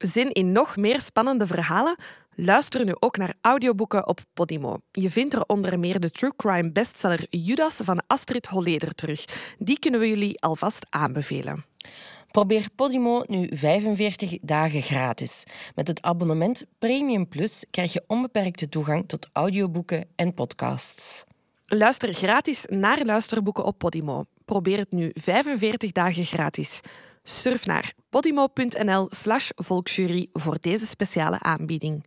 Zin in nog meer spannende verhalen? Luister nu ook naar audioboeken op Podimo. Je vindt er onder meer de true crime bestseller Judas van Astrid Holleder terug. Die kunnen we jullie alvast aanbevelen. Probeer Podimo nu 45 dagen gratis. Met het abonnement Premium Plus krijg je onbeperkte toegang tot audioboeken en podcasts. Luister gratis naar luisterboeken op Podimo. Probeer het nu 45 dagen gratis. Surf naar podimo.nl slash volksjury voor deze speciale aanbieding.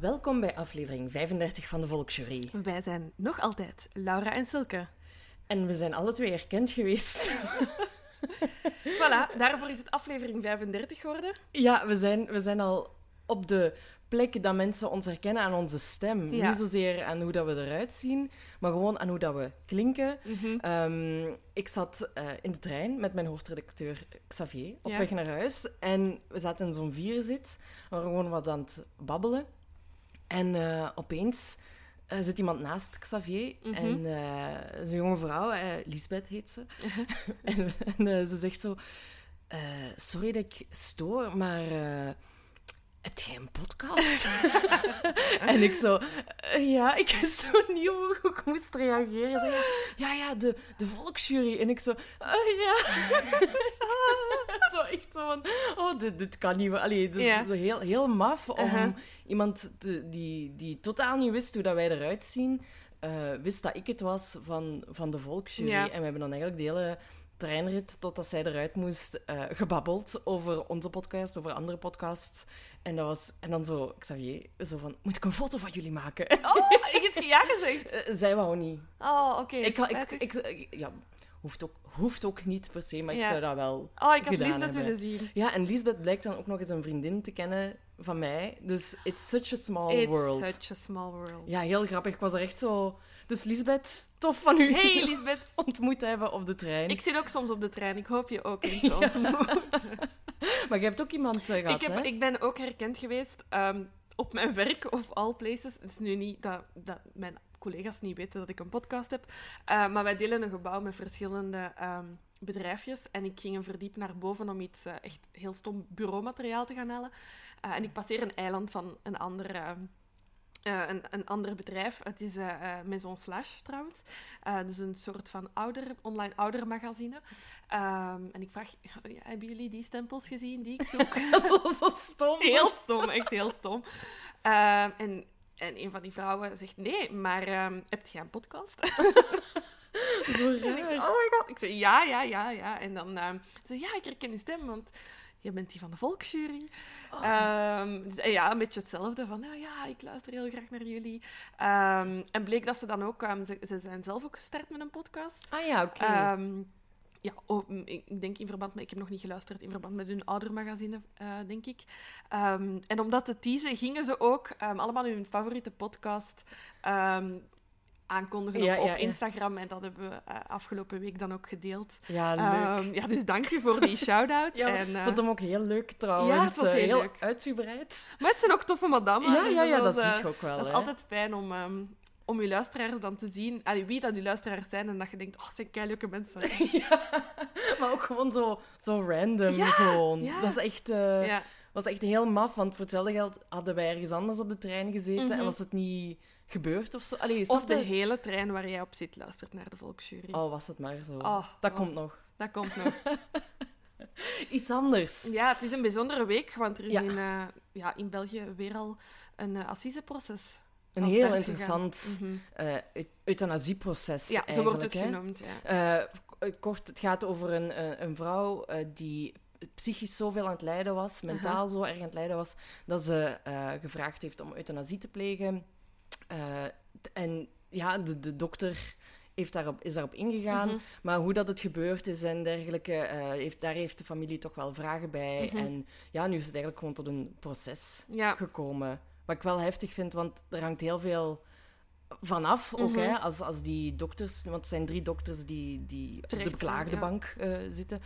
Welkom bij aflevering 35 van de Volksjury. Wij zijn nog altijd Laura en Silke. En we zijn alle twee erkend geweest. voilà, daarvoor is het aflevering 35 geworden. Ja, we zijn, we zijn al op de plek dat mensen ons herkennen aan onze stem. Ja. Niet zozeer aan hoe dat we eruit zien, maar gewoon aan hoe dat we klinken. Mhm. Ehm, ik zat eh, in de trein met mijn hoofdredacteur Xavier op Ja. weg naar huis. En we zaten in zo'n vierzit. We waren gewoon wat aan het babbelen. En eh, opeens eh, zit iemand naast Xavier. Mhm. En eh, het is een jonge vrouw, eh, Lisbeth heet ze. Uh-huh. en en eh, ze zegt zo... eh, sorry dat ik stoor, maar... eh, heb jij een podcast? en ik zo... eh, ja, ik wist zo niet hoe ik moest reageren. Zeg, ja, ja, de, de volksjury. En ik zo... "Ah, ja. zo echt zo van... Oh, dit, dit kan niet. Allee, dit Ja. is zo heel, heel maf om Uh-huh. iemand te- die, die totaal niet wist hoe dat wij eruit zien... eh, wist dat ik het was van, van de volksjury. Ja. En we hebben dan eigenlijk de hele treinrit totdat zij eruit moest eh, gebabbeld over onze podcast, over andere podcasts. En, dat was, en dan zo, Xavier, zo van, moet ik een foto van jullie maken? Oh, ik heb ja gezegd. Eh, zij wou niet. Oh, oké. Ik, ik, ik, ik- ja, hoeft ook, hoeft ook niet per se, maar ik zou dat wel oh, ik had Lisbeth hebben. willen zien. Ja, en Lisbeth blijkt dan ook nog eens een vriendin te kennen van mij. Dus it's such a small It's world. such a small world. Ja, heel grappig. Ik was er echt zo... Dus Lisbeth, tof van u Hey, Lisbeth. ontmoet hebben op de trein. Ik zit ook soms op de trein. Ik hoop je ook eens te ontmoeten. Maar je hebt ook iemand eh, gehad, ik, heb, hè? ik ben ook herkend geweest ehm, op mijn werk of all places. Dus nu niet dat, dat mijn collega's niet weten dat ik een podcast heb. Eh, maar wij delen een gebouw met verschillende ehm, bedrijfjes. En ik ging een verdiep naar boven om iets eh, echt heel stom bureaumateriaal te gaan halen. En ik passeer een eiland van een ander... eh, een, een ander bedrijf. Het is eh, Maison Slash trouwens. Eh dus een soort van ouder, online oudermagazine. Ehm en ik vraag, hebben jullie die stempels gezien die ik zoek? zo, zo stom. Heel stom, echt heel stom. Ehm, en, en een van die vrouwen zegt, nee, maar ehm heb jij een podcast? Zo En ik, raar. oh my god. Ik zeg, ja, ja, ja, ja. En dan ze ja, ik herken je stem, want je bent die van de volksjury. Oh. Ehm, dus eh, ja, een beetje hetzelfde van, ja, ja, ik luister heel graag naar jullie. Ehm, en bleek dat ze dan ook, ehm, ze, ze zijn zelf ook gestart met een podcast. Ah ja, oké. Ja, oh, ik denk in verband met... Ik heb nog niet geluisterd in verband met hun oudermagazine, eh denk ik. En om dat te teasen, gingen ze ook allemaal hun favoriete podcast aankondigen Ja, op, op ja, ja. Instagram. En dat hebben we eh, afgelopen week dan ook gedeeld. ja, leuk. Ehm, ja, dus dank je voor die shout-out. ja, en, eh, ik vond hem ook heel leuk trouwens. Ja, Eh, heel leuk. uitgebreid. Maar het zijn ook toffe madammen. Ja, dus ja, ja, was, dat eh, ziet je ook wel. Dat is altijd fijn om, ehm, om je luisteraars dan te zien. Allee, wie dat die luisteraars zijn en dat je denkt, oh, het zijn keileuke mensen. ja, maar ook gewoon zo, zo random Ja, gewoon. ja. Dat is echt, ja. was echt heel maf, want voor hetzelfde geld hadden wij ergens anders op de trein gezeten Mhm. en was het niet gebeurd of zo. Allee, Of de hele trein waar jij op zit luistert naar de volksjury. Oh, was het maar zo. Oh, dat komt nog. Dat komt nog. Iets anders. ja, het is een bijzondere week, want er is Ja. in, eh, ja, in België weer al een uh, assiseproces. Een heel interessant. Mhm. eh, eu- euthanasieproces. Ja, zo wordt het hè. genoemd. Ja. Kort, het gaat over een, een vrouw die psychisch zoveel aan het lijden was, mentaal zo erg aan het lijden was, dat ze gevraagd heeft om euthanasie te plegen. Eh, en ja, de, de dokter heeft daarop, is daarop ingegaan. Mhm. Maar hoe dat het gebeurd is en dergelijke, eh, heeft, daar heeft de familie toch wel vragen bij. Mhm. En ja, nu is het eigenlijk gewoon tot een proces Ja. gekomen. Wat ik wel heftig vind, want er hangt heel veel vanaf ook, Mhm. hè, als, als die dokters, want het zijn drie dokters die, die op de Terecht zijn, beklaagde ja. bank eh, zitten,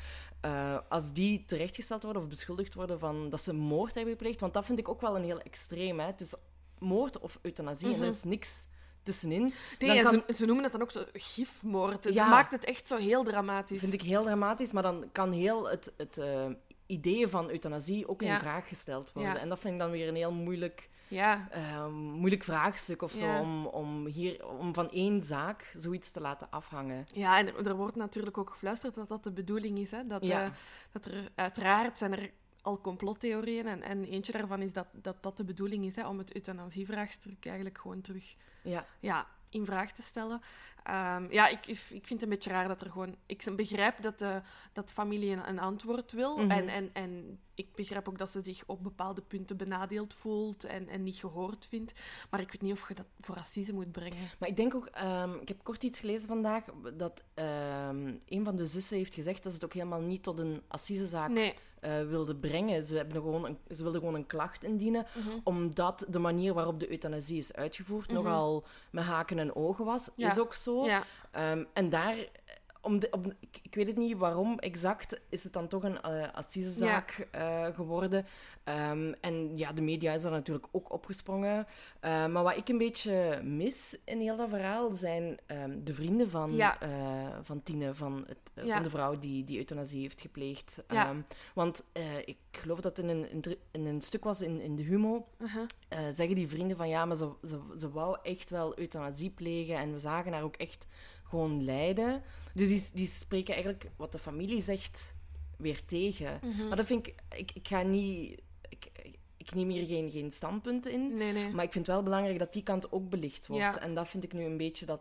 als die terechtgesteld worden of beschuldigd worden van dat ze moord hebben gepleegd, want dat vind ik ook wel een heel extreem. Hè. Het is moord of euthanasie en Mhm. er is niks tussenin. Nee, kan- ze, ze noemen het dan ook zo gifmoord. Het Ja. maakt het echt zo heel dramatisch. vind ik heel dramatisch, maar dan kan heel het, het eh, idee van euthanasie ook Ja. in vraag gesteld worden. Ja. En dat vind ik dan weer een heel moeilijk, Ja, eh, moeilijk vraagstuk of zo, om, om, hier, om van één zaak zoiets te laten afhangen. ja en er, er wordt natuurlijk ook gefluisterd dat dat de bedoeling is. Hè? Dat, eh, dat er uiteraard zijn er al complottheorieën. En, en eentje daarvan is dat, dat dat de bedoeling is, hè, om het euthanasievraagstuk eigenlijk gewoon terug Ja, ja, in vraag te stellen. Ehm, ja, ik, ik vind het een beetje raar dat er gewoon... Ik begrijp dat de dat familie een, een antwoord wil. Mhm. en, en, en ik begrijp ook dat ze zich op bepaalde punten benadeeld voelt en, en niet gehoord vindt. Maar ik weet niet of je dat voor assise moet brengen. maar ik denk ook, ehm, ik heb kort iets gelezen vandaag, dat ehm, een van de zussen heeft gezegd dat ze het ook helemaal niet tot een assisezaak Nee. Eh, wilde brengen. Ze, hebben gewoon een, ze wilden gewoon een klacht indienen, Mhm. omdat de manier waarop de euthanasie is uitgevoerd Mhm. nogal met haken en ogen was. Ja. Is ook zo. Ja. Ehm, en daar, om de, om, ik, ik weet het niet waarom exact, is het dan toch een eh assisezaak eh, geworden. Ehm, en ja, de media is daar natuurlijk ook opgesprongen. Eh, maar wat ik een beetje mis in heel dat verhaal zijn ehm, de vrienden van, Ja. van Tine, van, het, Ja. van de vrouw die die euthanasie heeft gepleegd. Ehm, want ik geloof dat het in een, in een stuk was in, in de Humo. Uh-huh. Zeggen die vrienden van ja, maar ze, ze, ze wou echt wel euthanasie plegen en we zagen haar ook echt gewoon lijden. Dus die, die spreken eigenlijk wat de familie zegt weer tegen. Mhm. Maar dat vind ik, ik, ik ga niet, ik, ik, neem hier geen, geen standpunten in, Nee, nee. maar ik vind het wel belangrijk dat die kant ook belicht wordt. Ja. En dat vind ik nu een beetje dat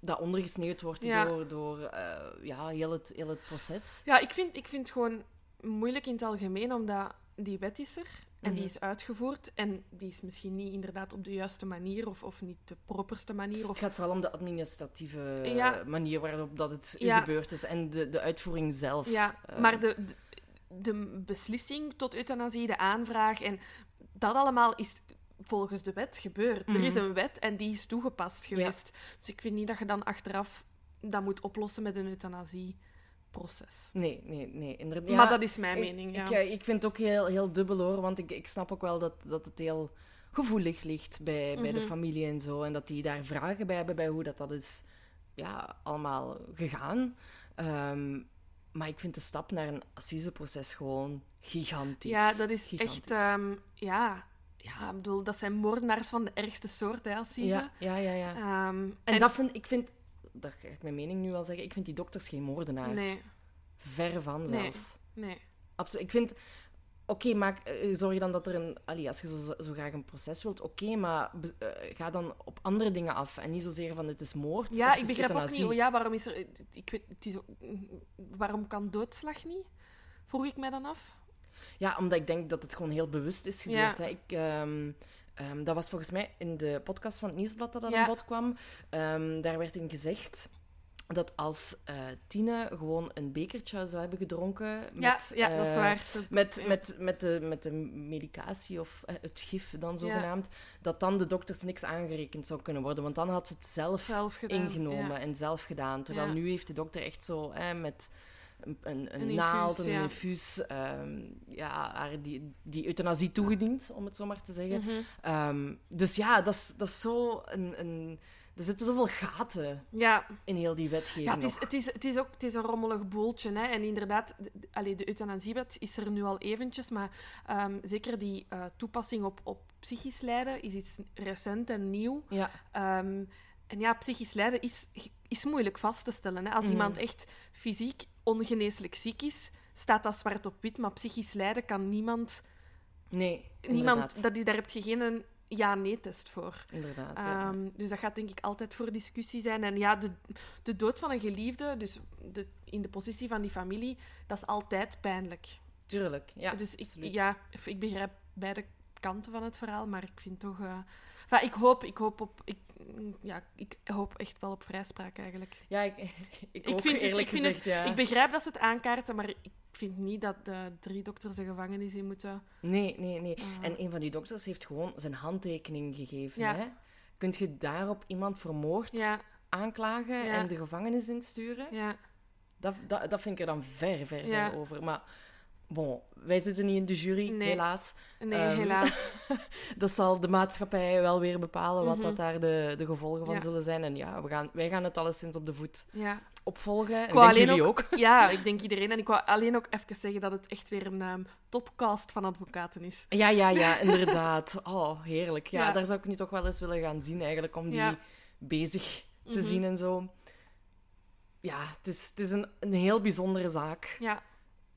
dat ondergesneeuwd wordt Ja. door, door eh, ja, heel, het, heel het proces. Ja, ik vind, ik vind het gewoon moeilijk in het algemeen, omdat die wet is er en die Mhm. is uitgevoerd. En die is misschien niet inderdaad op de juiste manier of, of niet de properste manier. Het Of... gaat vooral om de administratieve eh, Ja. manier waarop dat het Ja. gebeurd is en de, de uitvoering zelf. Ja, Eh, maar de, de, de beslissing tot euthanasie, de aanvraag en dat allemaal is volgens de wet gebeurd. Er is Mhm. een wet en die is toegepast geweest. Dus ik vind niet dat je dan achteraf dat moet oplossen met een euthanasieproces. Nee, nee, nee. Inderdaad. maar dat is mijn ik, mening, ja. Ik, eh, ik vind het ook heel, heel dubbel hoor, want ik, ik snap ook wel dat, dat het heel gevoelig ligt bij, bij de Mhm. familie en zo. En dat die daar vragen bij hebben bij hoe dat, dat is ja, allemaal gegaan. Ehm, maar ik vind de stap naar een assiseproces gewoon gigantisch. Ja, dat is Gigantisch. echt... ja, ja, ik bedoel, dat zijn moordenaars van de ergste soort, hè, Assise. Ja, ja, ja. ja. Ehm, en, dat vind ik... Vind, daar ga ik mijn mening nu wel zeggen. Ik vind die dokters geen moordenaars. Nee, Ver van Nee. zelfs. nee. Absoluut. Ik vind... Oké, maak eh, zorg dan dat er een... Allee, als je zo, zo graag een proces wilt, oké, maar eh, ga dan op andere dingen af. En niet zozeer van het is moord Ja, of ik begrijp ook niet... ja, waarom is er... Ik weet, het is ook, waarom kan doodslag niet? Vroeg ik mij dan af. Ja, omdat ik denk dat het gewoon heel bewust is gebeurd. Ja. Hè. Ik, ehm, ehm, dat was volgens mij in de podcast van het Nieuwsblad dat dat Ja. aan bod kwam. Ehm, daar werd in gezegd dat als eh Tine gewoon een bekertje zou hebben gedronken... Ja, met, ja dat is eh, waar. Dat- Met, ja. met, met, de, met de medicatie of eh, het gif dan Ja. zogenaamd, dat dan de dokters niks aangerekend zou kunnen worden. Want dan had ze het zelf, zelf gedaan. ingenomen en zelf gedaan. Terwijl nu heeft de dokter echt zo eh, met een, een, een Een naald infuus, een ja. infuus ehm, ja, haar die, die euthanasie toegediend, om het zo maar te zeggen. Mhm. Ehm, dus ja, dat is, dat is zo een, een... Er zitten zoveel gaten Ja, in heel die wetgeving ja het, is, het, is, het is ook het is een rommelig boeltje. Hè. En inderdaad, de, de- allee, de euthanasiewet is er nu al eventjes, maar ehm, zeker die eh, toepassing op, op psychisch lijden is iets recent en nieuw. Ja, en ja, psychisch lijden is, is moeilijk vast te stellen. Hè. Als Mhm. iemand echt fysiek ongeneeslijk ziek is, staat dat zwart op wit. Maar psychisch lijden kan niemand... nee, niemand dat is, daar heb je geen ja-nee-test voor. Inderdaad, ja. Ehm, dus dat gaat denk ik altijd voor discussie zijn. En ja, de, de dood van een geliefde, dus de, in de positie van die familie, dat is altijd pijnlijk. Tuurlijk, ja, dus ik, absoluut. ja, ik begrijp beide kanten van het verhaal, maar ik vind toch... eh, enfin, ik, hoop, ik hoop op... Ik, mm, ja, ik hoop echt wel op vrijspraak eigenlijk. Ja, ik, ik, ook vind het- eerlijk ik vind gezegd, ja. Ik begrijp dat ze het aankaarten, maar ik vind niet dat de drie dokters de gevangenis in moeten. Nee, nee, nee. Ah. En een van die dokters heeft gewoon zijn handtekening gegeven. Ja. Hè? Kunt je daarop iemand vermoord Ja, aanklagen en de gevangenis insturen? ja, Dat, dat, dat vind ik er dan ver, ver, ver over. Maar bon, wij zitten niet in de jury, Nee. helaas. nee, Ehm, helaas. Dat zal de maatschappij wel weer bepalen wat Mhm. dat daar de, de gevolgen van Ja. zullen zijn. En ja, we gaan, wij gaan het alleszins op de voet Ja. opvolgen. En denk jullie ook. ja, ik denk iedereen. En ik wou alleen ook even zeggen dat het echt weer een ehm, topcast van advocaten is. Ja, ja, ja, inderdaad. Oh, heerlijk. Ja, Ja. daar zou ik nu toch wel eens willen gaan zien, eigenlijk, om die bezig te Mhm. zien en zo. Ja, het is, het is een, een heel bijzondere zaak. Ja,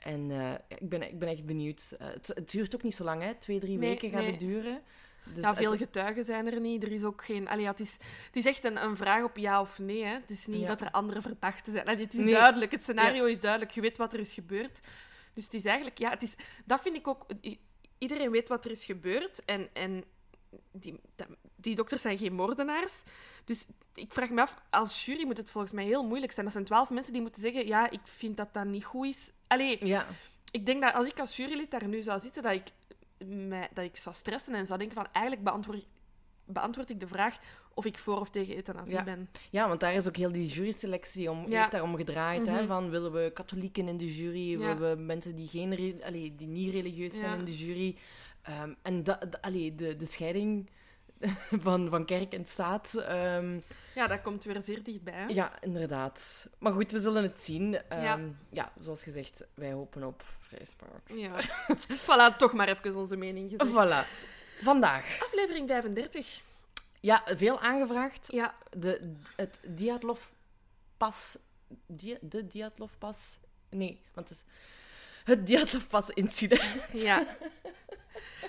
En eh, ik, ben, ik ben echt benieuwd. Eh, het, het duurt ook niet zo lang, hè? Twee, drie Nee, weken gaat nee. het duren. Dus ja, veel het- getuigen zijn er niet. Er is ook geen... Allee, ja, het, is, het is echt een, een vraag op ja of nee. Hè. Het is niet Ja. dat er andere verdachten zijn. Allee, het is Nee. duidelijk. Het scenario is duidelijk. Je weet wat er is gebeurd. Dus het is eigenlijk... Ja, het is, dat vind ik ook... Iedereen weet wat er is gebeurd. En, en die, dat- die dokters zijn geen moordenaars. Dus ik vraag me af, als jury moet het volgens mij heel moeilijk zijn. Dat zijn twaalf mensen die moeten zeggen, ja, ik vind dat dat niet goed is. Allee, Ja, ik denk dat als ik als jurylid daar nu zou zitten, dat ik, dat ik zou stressen en zou denken van, eigenlijk beantwoord, beantwoord ik de vraag of ik voor of tegen euthanasie Ja. ben. ja, want daar is ook heel die juryselectie om, Ja. heeft daarom gedraaid. hè? Mhm. Van, willen we katholieken in de jury? Willen we mensen die, geen allee, die niet religieus zijn in de jury? Ehm, en da, da- allee, de, de scheiding van, van kerk en staat... ehm, Ja, dat komt weer zeer dichtbij. Hè? Ja, inderdaad. Maar goed, we zullen het zien. Ehm, Ja. ja. zoals gezegd, wij hopen op vrijspraak. Ja. voilà, toch maar even onze mening gezegd. Voilà. Vandaag. Aflevering 35. Ja, veel aangevraagd. Ja, De, het Diatlov-pas... Dia, de Diatlov-pas... Nee, want het is... Het Diatlov-pas-incident. ja.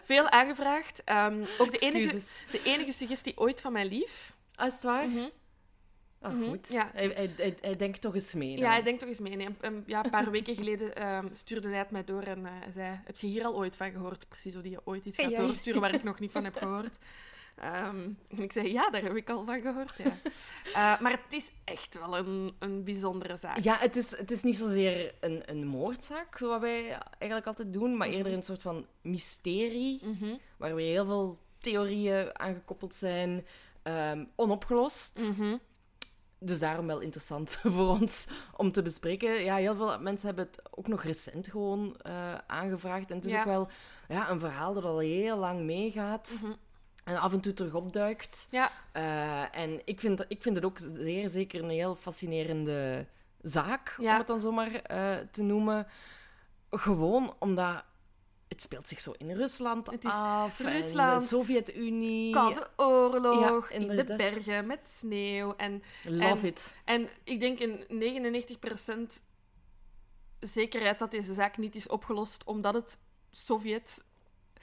Veel aangevraagd. Ehm, ook de enige, de enige suggestie ooit van mijn lief. Ah, is het waar? Mhm. Ah, Mhm, goed. ja. Hij, hij, hij, hij denkt toch eens mee. Ja, dan. ik denk toch eens mee. Nee, een, ja, een paar weken geleden ehm, stuurde hij het mij door en eh, hij zei: Heb je hier al ooit van gehoord? Precies hoe die je ooit iets gaat ja. doorsturen waar ik nog niet van heb gehoord. Ehm, en ik zei: Ja, daar heb ik al van gehoord. Ja. Eh, maar het is echt wel een, een bijzondere zaak. Ja, het is, het is niet zozeer een, een moordzaak, zoals wij eigenlijk altijd doen, maar eerder een soort van mysterie. Mhm, waar heel veel theorieën aangekoppeld zijn, ehm, onopgelost. mhm. Dus daarom wel interessant voor ons om te bespreken. Ja, heel veel mensen hebben het ook nog recent gewoon eh, aangevraagd. En het is Ja. ook wel ja, een verhaal dat al heel lang meegaat. Mhm. En af en toe terug opduikt. Ja, Eh, en ik vind, ik vind het ook zeer zeker een heel fascinerende zaak, Ja. om het dan zomaar eh, te noemen. Gewoon omdat het speelt zich zo in Rusland Het is af. en Rusland, de Sovjet-Unie. Koude oorlog, Ja, in de bergen met sneeuw. En, Love En- it. en ik denk in 99% zekerheid dat deze zaak niet is opgelost omdat het Sovjet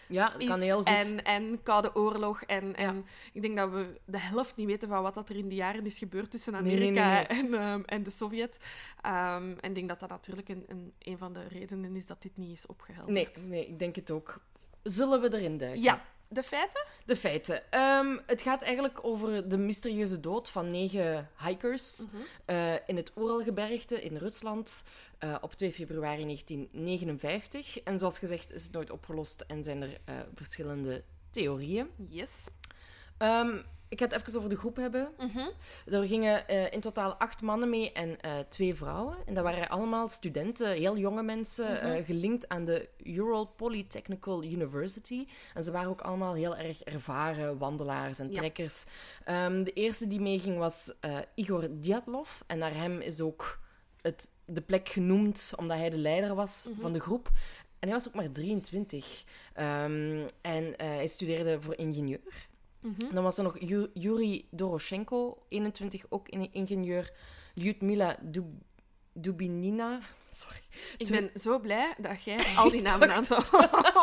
Ja, dat kan heel goed. En, en Koude Oorlog. En, en Ja. ik denk dat we de helft niet weten van wat dat er in die jaren is gebeurd tussen Nee, nee, Amerika nee, En, ehm, en de Sovjet. Ehm, en ik denk dat dat natuurlijk een, een, een van de redenen is dat dit niet is opgehelderd. Nee, nee, ik denk het ook. Zullen we erin duiken? Ja, de feiten? De feiten. Ehm, het gaat eigenlijk over de mysterieuze dood van negen hikers Mhm. eh, in het Oeralgebergte in Rusland eh, op 2 februari 1959. En zoals gezegd is het nooit opgelost en zijn er eh, verschillende theorieën. Yes. Ehm, ik ga het even over de groep hebben. Mhm. Er gingen eh, in totaal acht mannen mee en eh, twee vrouwen. En dat waren allemaal studenten, heel jonge mensen, Mhm. eh, gelinkt aan de Ural Polytechnical University. En ze waren ook allemaal heel erg ervaren wandelaars en Ja. trekkers. Ehm, de eerste die meeging was Igor Dyatlov. En naar hem is ook het, de plek genoemd, omdat hij de leider was Mhm. van de groep. En hij was ook maar 23. Ehm, en hij studeerde voor ingenieur. Mhm. Dan was er nog Yu- Yuri Doroshenko, 21, ook in- ingenieur. Lyudmila Dub- Dubinina. Sorry. Ik ben zo blij dat jij al die namen aan zou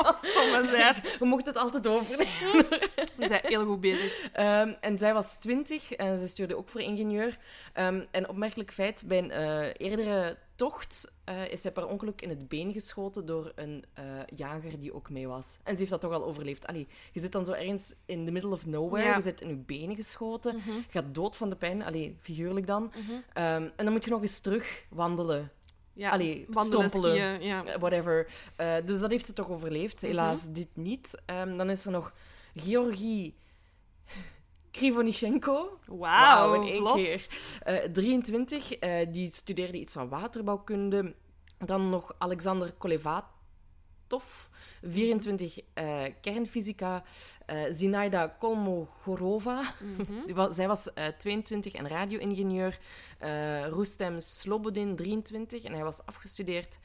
opsommen bent. We mochten het altijd overnemen. We zijn heel goed bezig. Ehm, en zij was 20 en ze stuurde ook voor ingenieur. Ehm, en opmerkelijk feit, bij een eh, eerdere tocht eh, is hij per ongeluk in het been geschoten door een eh, jager die ook mee was. En ze heeft dat toch al overleefd. Allee, je zit dan zo ergens in the middle of nowhere, Ja. je zit in je benen geschoten, je gaat dood van de pijn, allee, figuurlijk dan. Mhm. Ehm, en dan moet je nog eens terug wandelen, Ja, Allee, stompelen. skiën, ja. eh, whatever. Eh, dus dat heeft ze toch overleefd, Mhm. helaas dit niet. Ehm, dan is er nog Georgi Krivonichenko. Wauw, in één vlot. keer. Eh, 23, eh, die studeerde iets van waterbouwkunde. Dan nog Alexander Kolevatov, 24, eh, kernfysica. Eh Zinaida Kolmogorova, Mhm. zij was eh, 22 en radio-ingenieur. Rustem Slobodin, 23, en hij was afgestudeerd.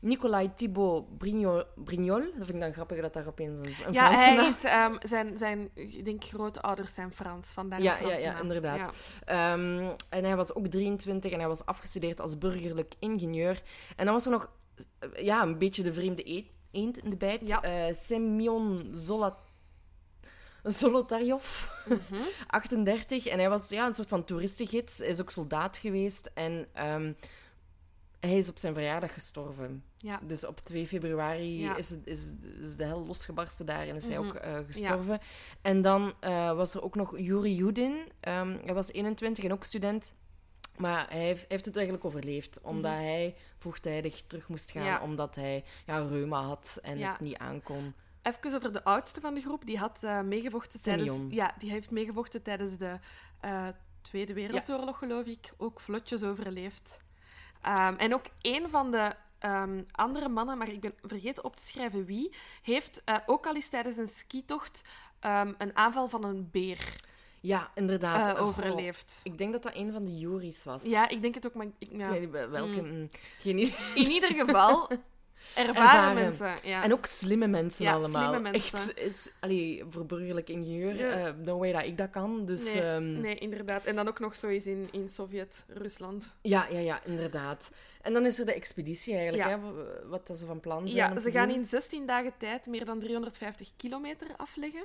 Nicolai Thibaut Brignol, Brignol, dat vind ik dan grappig dat daar opeens een, een Ja, Franse hij is, ehm, zijn, zijn, ik denk, grootouders zijn Frans, vandaar Ja, ja, ja, naam. inderdaad. Ehm, en hij was ook 23 en hij was afgestudeerd als burgerlijk ingenieur. En dan was er nog ja, een beetje de vreemde eend, eend in de bijt. Ja. Eh, Semyon Zola... Zolotaryov, Mhm. 38. En hij was ja, een soort van toeristengids. Hij is ook soldaat geweest. En ehm, hij is op zijn verjaardag gestorven. Ja. Dus op 2 februari Ja. is, het, is, is de hel losgebarsten daar en is hij Mhm. ook eh, gestorven. En dan eh, was er ook nog Yuri Yudin. Ehm, hij was 21 en ook student. Maar hij heeft, heeft het eigenlijk overleefd, omdat hij vroegtijdig terug moest gaan, Mhm. Ja. omdat hij ja, reuma had en Ja. het niet aankon. Even over de oudste van de groep. Die had eh, meegevochten tijdens... Ja, die heeft meegevochten tijdens de eh, Tweede Wereldoorlog, geloof ik. Ook vlotjes overleefd. Ehm, en ook een van de ehm, andere mannen, maar ik ben vergeten op te schrijven wie, heeft eh, ook al eens tijdens een skitocht ehm, een aanval van een beer Ja, inderdaad. Oh, overleefd. ik denk dat dat een van de Juries was. Ja, ik denk het ook, maar ik, weet welke. Mm. geen idee. in ieder geval ervaren, Ervaren. mensen. Ja. En ook slimme mensen Ja, allemaal. slimme mensen. Echt, is, allee, voor burgerlijk ingenieur, Ja. eh no way dat ik dat kan. Dus nee, ehm, nee, inderdaad. En dan ook nog zo eens in, in Sovjet-Rusland. ja, ja, ja, inderdaad. En dan is er de expeditie eigenlijk, hè, wat dat ze van plan zijn. Ja, ze gaan in 16 dagen tijd meer dan 350 kilometer afleggen.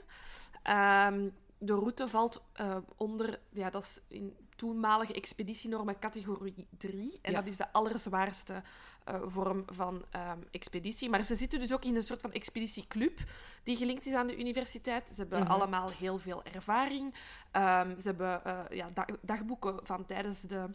Ehm, de route valt eh, onder, ja, dat is in toenmalige expeditienormen categorie 3. En Ja. dat is de allerzwaarste eh, vorm van ehm, expeditie. Maar ze zitten dus ook in een soort van expeditieclub die gelinkt is aan de universiteit. Ze hebben Mhm. allemaal heel veel ervaring. Ehm, ze hebben eh, ja, dag- dagboeken van tijdens de,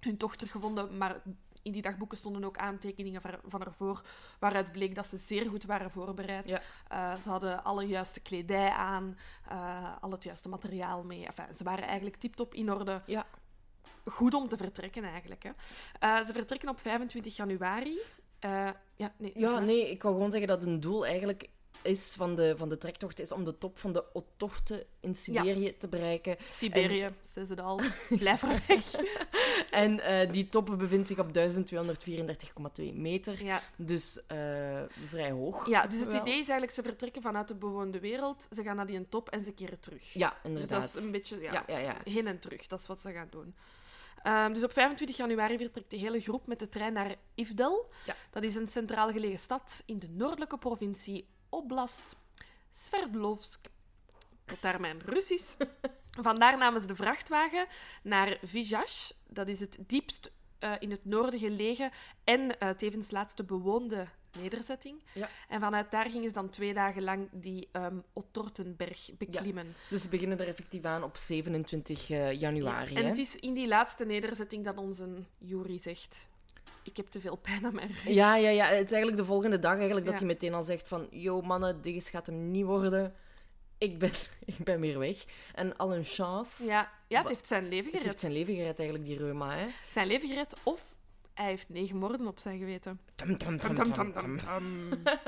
hun tocht teruggevonden, maar in die dagboeken stonden ook aantekeningen van, ervoor, waaruit bleek dat ze zeer goed waren voorbereid. Ja. Eh, ze hadden alle juiste kledij aan, eh, al het juiste materiaal mee. Enfin, ze waren eigenlijk tip-top in orde. Ja. Goed om te vertrekken, eigenlijk. Hè. Eh, ze vertrekken op 25 januari. Ja, nee, Ja, maar. nee, ik wou gewoon zeggen dat een doel eigenlijk is van de, van de trektocht is om de top van de Otorte in Siberië te bereiken. Siberië, ze ze al. Blijf er weg. En eh, die top bevindt zich op 1234,2 meter. Ja. Dus eh, vrij hoog. ja, dus het Wel. idee is eigenlijk, ze vertrekken vanuit de bewoonde wereld, ze gaan naar die top en ze keren terug. Ja, Dus inderdaad. dat is een beetje ja, Ja, heen en terug. Dat is wat ze gaan doen. Ehm, dus op 25 januari vertrekt de hele groep met de trein naar Ivdel. Ja. Dat is een centraal gelegen stad in de noordelijke provincie Oblast Sverdlovsk. Tot daar mijn Russisch. Vandaar namen ze de vrachtwagen naar Vizhas. Dat is het diepst eh, in het noorden gelegen en eh, tevens laatste bewoonde nederzetting. Ja. En vanuit daar gingen ze dan twee dagen lang die ehm Ottortenberg beklimmen. Dus we beginnen er effectief aan op 27 eh, januari. Ja, En hè? het is in die laatste nederzetting dat onze Jury zegt... Ik heb te veel pijn aan mijn rug. Ja, ja, ja. Het is eigenlijk de volgende dag eigenlijk dat Ja. hij meteen al zegt van... Yo, mannen, dit gaat hem niet worden. Ik ben, ik ben weer weg. En al een chance. Ja, ja het heeft zijn leven Het gered. heeft zijn leven gered, eigenlijk, die reuma, hè. Zijn leven gered of hij heeft negen moorden op zijn geweten. Tam, tam, Tam, tam, tam, tam, tam, tam. tam.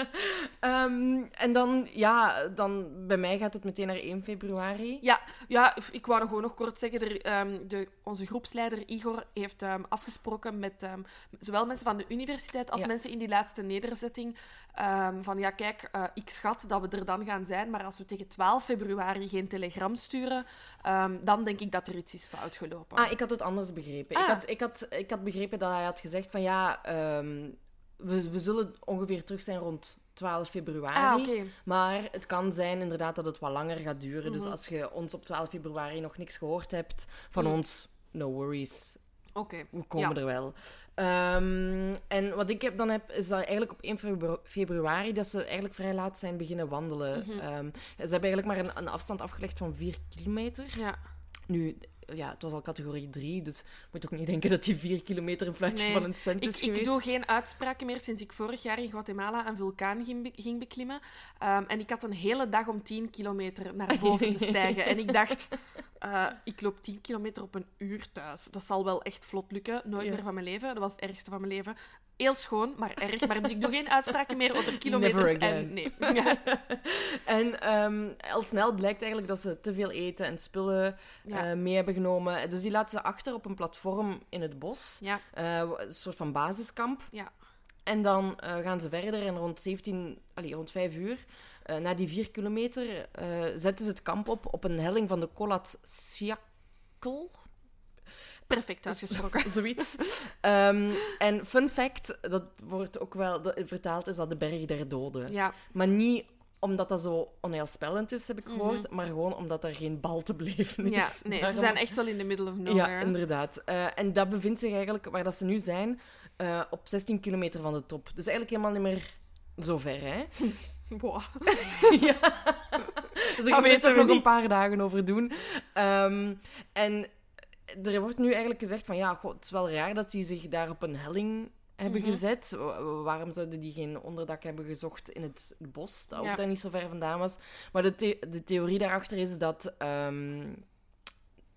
Ehm, en dan, ja, dan bij mij gaat het meteen naar 1 februari. Ja, ja, ik wou nog gewoon nog kort zeggen. Er, ehm, de, onze groepsleider Igor heeft ehm, afgesproken met ehm, zowel mensen van de universiteit als Ja. mensen in die laatste nederzetting. ehm, van ja, kijk, eh, ik schat dat we er dan gaan zijn, maar als we tegen 12 februari geen telegram sturen, ehm, dan denk ik dat er iets is fout gelopen. Ah, ik had het anders begrepen. Ik, Ah. had, ik, had, ik had begrepen dat hij had gezegd van ja, ehm, we, we zullen ongeveer terug zijn rond 12 februari. Ah. Maar het kan zijn inderdaad dat het wat langer gaat duren. Dus Mhm. als je ons op 12 februari nog niks gehoord hebt van Mhm. ons, no worries. Oké. we komen Ja. er wel. Ehm, en wat ik heb, dan heb, is dat eigenlijk op 1 febru- februari dat ze eigenlijk vrij laat zijn beginnen wandelen. Mhm. Ehm, ze hebben eigenlijk maar een, een afstand afgelegd van 4 kilometer. Ja. Nu, ja, het was al categorie 3, dus je moet ook niet denken dat die 4 kilometer een fluitje Nee, van een cent Ik, is ik geweest. doe geen uitspraken meer sinds ik vorig jaar in Guatemala een vulkaan ging, be- ging beklimmen. Ehm, en ik had een hele dag om 10 kilometer naar boven te stijgen. En ik dacht, eh, ik loop 10 kilometer op een uur thuis. Dat zal wel echt vlot lukken. Nooit Ja. meer van mijn leven. Dat was het ergste van mijn leven. Heel schoon, maar erg. Maar dus ik doe geen uitspraken meer over kilometers. En nee. En ehm, al snel blijkt eigenlijk dat ze te veel eten en spullen Ja. eh, mee hebben genomen. Dus die laten ze achter op een platform in het bos. ja, Eh, een soort van basiskamp. ja. En dan eh, gaan ze verder en rond 17, allee, rond 5 uur, na die 4 kilometer, zetten ze het kamp op op een helling van de Siakkel. Perfect uitgesproken. Zoiets. Ehm, en fun fact, dat wordt ook wel vertaald, is dat de berg der doden. Ja, Maar niet omdat dat zo onheilspellend is, heb ik gehoord, maar gewoon omdat er geen bal te beleven is. Mhm. ja. nee, ze zijn echt wel in the middle of nowhere. Ja, inderdaad. Eh, en dat bevindt zich eigenlijk, waar dat ze nu zijn, eh, op 16 kilometer van de top. Dus eigenlijk helemaal niet meer zo ver, hè? Wow. ja. Dus ik moet er nog niet. een paar dagen over doen. Ehm, en er wordt nu eigenlijk gezegd van, ja, het is wel raar dat die zich daar op een helling hebben Mhm. gezet. Wa- Waarom zouden die geen onderdak hebben gezocht in het bos, dat ook daar niet zo ver vandaan was? Maar de, the- de theorie daarachter is dat... ehm,